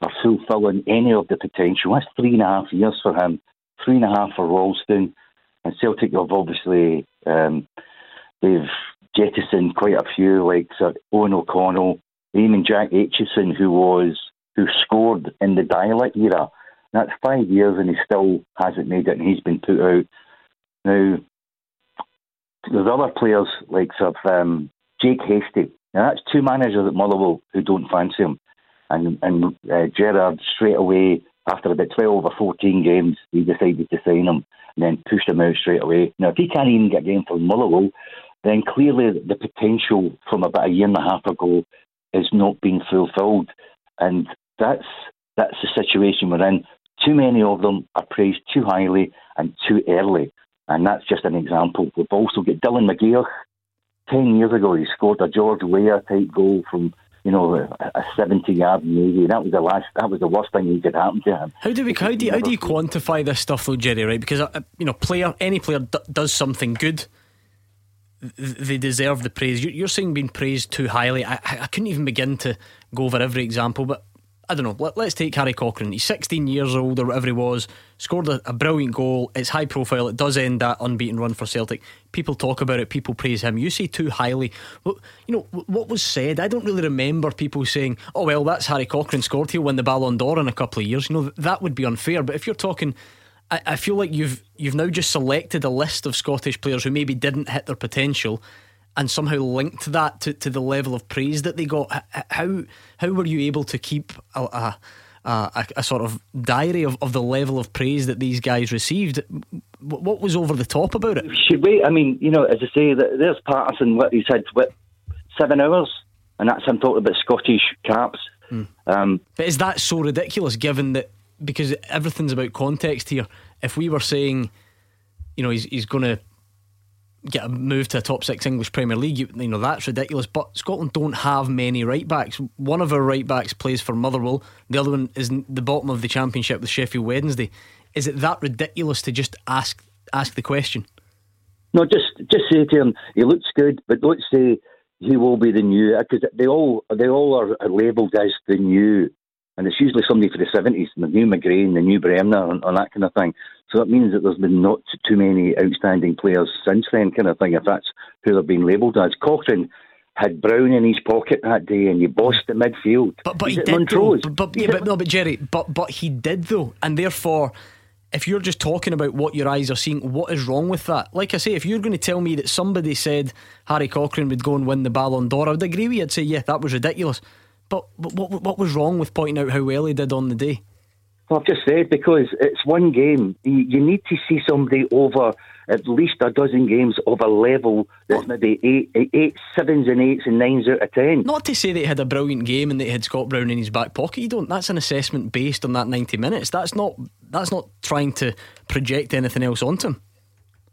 are fulfilling any of the potential. That's three and a half years for him, three and a half for Ralston. And Celtic have obviously um, they've jettisoned quite a few, like Sir Eoghan O'Connell, even Jack Aitchison, who was who scored in the Deila era. That's five years, and he still hasn't made it, and he's been put out. Now, there's other players like Sir um, Jake Hastie. Now that's two managers at Motherwell who don't fancy him, and and uh, Gerrard straight away after about twelve or fourteen games, he decided to sign him and then pushed him out straight away. Now, if he can't even get a game for Motherwell, then clearly the potential from about a year and a half ago is not being fulfilled, and that's that's the situation we're in. Too many of them are praised too highly and too early, and that's just an example. We've also got Dylan McGeoch. Ten years ago, he scored a George Weah type goal from you know a, seventy-yard navy. That was the last. That was the worst thing that could happen to him. How do we? How do how do you quantify this stuff, though, Jerry? Right? Because uh, you know, player, any player d- does something good, they deserve the praise. You- You're saying being praised too highly. I, I I couldn't even begin to go over every example, but I don't know. Let, us take Harry Cochrane. He's 16 years old or whatever he was. Scored a, a brilliant goal. It's high profile. It does end that unbeaten run for Celtic. People talk about it. People praise him. You say too highly. Well, you know what was said. I don't really remember people saying, "Oh well, that's Harry Cochrane scored. He'll win the Ballon d'Or in a couple of years." You know that would be unfair. But if you're talking I, I feel like you've you've now just selected a list of Scottish players who maybe didn't hit their potential, and somehow linked that to, to the level of praise that they got. How how were you able to keep a, a, a, a sort of diary of, of the level of praise that these guys received? What was over the top about it? Should we? I mean, you know, as I say, there's Patterson. What he said, what seven hours, and that's him talking about Scottish caps. Mm. Um, but is that so ridiculous? Given that because everything's about context here. If we were saying, you know, he's he's going to get a move to a top six English Premier League, you, you, know that's ridiculous. But Scotland don't have many right backs. One of our right backs plays for Motherwell. The other one is the bottom of the Championship with Sheffield Wednesday. Is it that ridiculous to just ask ask the question? No, just just say to him, he looks good, but don't say he will be the new because they all they all are, are labelled as the new and it's usually somebody for the 70s, the new McGrain, the new Bremner, and, and, that kind of thing. So that means that there's been not too many outstanding players since then, kind of thing, if that's who they've been labelled as. Cochrane had Brown in his pocket that day and he bossed the midfield. But, but he did, though. But, but, yeah, but, no, but Jerry, but, but he did, though. And therefore, if you're just talking about what your eyes are seeing, what is wrong with that? Like I say, if you're going to tell me that somebody said Harry Cochrane would go and win the Ballon d'Or, I would agree with you. I'd say, yeah, that was ridiculous. But, but what, what was wrong with pointing out how well he did on the day? Well, I've just said because it's one game. You, you need to see somebody over at least a dozen games of a level that's maybe eight, eight, eight sevens and eights and nines out of ten. Not to say that he had a brilliant game and that he had Scott Brown in his back pocket. You don't. That's an assessment based on that ninety minutes. That's not. That's not trying to project anything else onto him.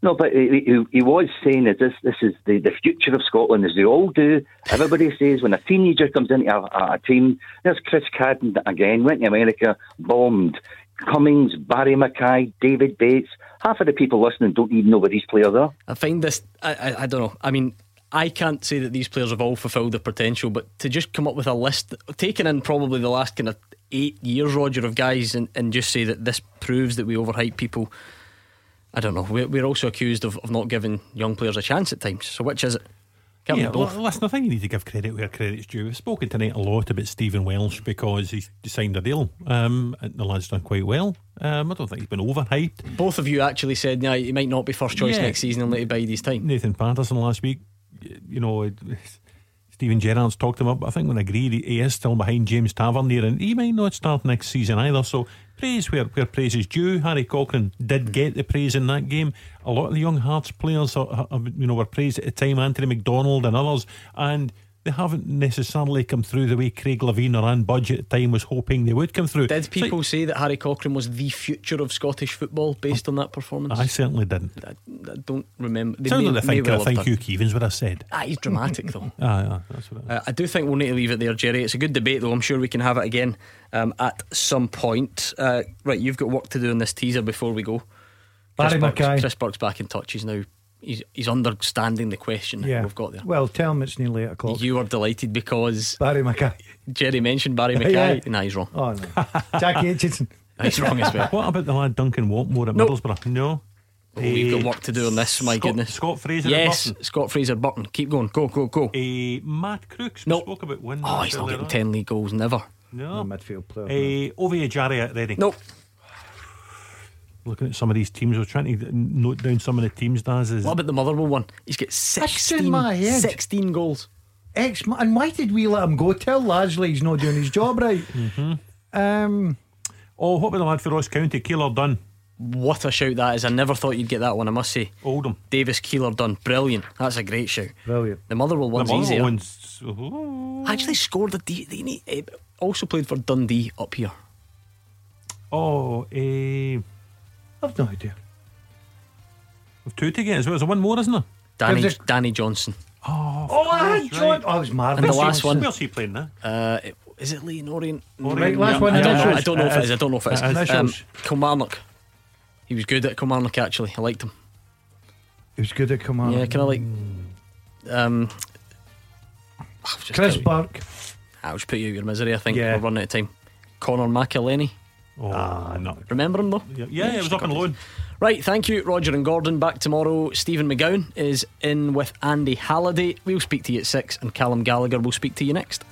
No, but he, he, he, was saying that this this is the, the future of Scotland, as they all do. Everybody says when a teenager comes into a, a, team, there's Chris Cadden again, went to America, bombed. Cummings, Barrie McKay, David Bates. Half of the people listening don't even know where these players are. I find this, I, I, I don't know. I mean, I can't say that these players have all fulfilled their potential, but to just come up with a list, taking in probably the last kind of eight years, Roger, of guys and, and just say that this proves that we overhype people I don't know. We're, we're also accused of, of not giving young players a chance at times. So which is it? Can't yeah, well, listen, I think you need to give credit where credit's due. We've spoken tonight a lot about Stephen Welsh because he's signed a deal. Um, and the lad's done quite well. Um, I don't think he's been overhyped. Both of you actually said, yeah, he might not be first choice yeah. next season and let him bide his time. Nathan Patterson last week, you know, [laughs] Steven Gerrard's talked him up. I think when agreed, he is still behind James Tavernier and he might not start next season either. So praise where, where praise is due. Harry Cochrane did mm. get the praise in that game. A lot of the young Hearts players, are, are, you know, were praised at the time. Anthony McDonald and others, and they haven't necessarily come through the way Craig Levein or Anne Budge at the time was hoping they would come through. Did people so, say that Harry Cochrane was the future of Scottish football based on that performance? I certainly didn't. I, I don't remember. They Sounds like I think, well I think Hugh Keevins would have said. Ah, he's dramatic though. [laughs] ah, yeah, that's what uh, I do think we'll need to leave it there, Jerry. It's a good debate though. I'm sure we can have it again um, at some point. Uh, right, you've got work to do in this teaser before we go. Barry Chris Burke's, Chris Burke's back in touch. He's now he's, he's understanding the question yeah. we've got there. Well, tell him it's nearly eight o'clock. You were delighted because Barrie McKay. Jerry mentioned Barrie [laughs] McKay. yeah. Nah, he's wrong. Oh no, Jackie Aitchison. [laughs] he's wrong as well. What about the lad Duncan Watmore at nope. Middlesbrough? No. Oh, we've got work to do on this, my Scott, goodness. Scott Fraser Yes, Scott Fraser Burton. Keep going. Go, go, go. Uh, Matt Crooks. Nope. spoke about winning. Oh, he's not getting 10 league goals, never. No. no midfield player. Uh, Ovie Ejaria at Reading. Nope looking at some of these teams. We're trying to note down some of the teams. Does is what about the Motherwell one? He's got 16, 16 goals. Ex- and why did we let him go? Tell Lasley he's not doing his job right. mm-hmm. um, oh, what about the lad for Ross County, Keillor-Dunn? What a shout that is! I never thought you'd get that one. I must say, Oldham, Davis Keillor-Dunn, brilliant. That's a great shout. Brilliant. The Motherwell one's the easier. One's, oh. Actually scored a D. They eh, also played for Dundee up here. Oh, eh. I've no idea. We've two to get as well. There's one more, isn't there? Danny, Danny Johnson. Oh, oh, I had John. Oh, it was marvellous. And the last one. Where's he playing now? Uh, is it Leyton Orient? Orient. Right, last one. I don't, know, I don't know if it is. I don't know if it is. Um, Kilmarnock. He was good at Kilmarnock, actually. I liked him. He was good at Kilmarnock. Yeah, kind of like. Um, Chris Burke. I was put you out your misery, I think. Yeah. We're running out of time. Conor McAleny. Oh, uh, no. Remember him though? Yeah, yeah, yeah it was up on loan. Right, thank you, Roger and Gordon. Back tomorrow. Stephen McGowan is in with Andy Halliday. We'll speak to you at six, and Callum Gallagher will speak to you next.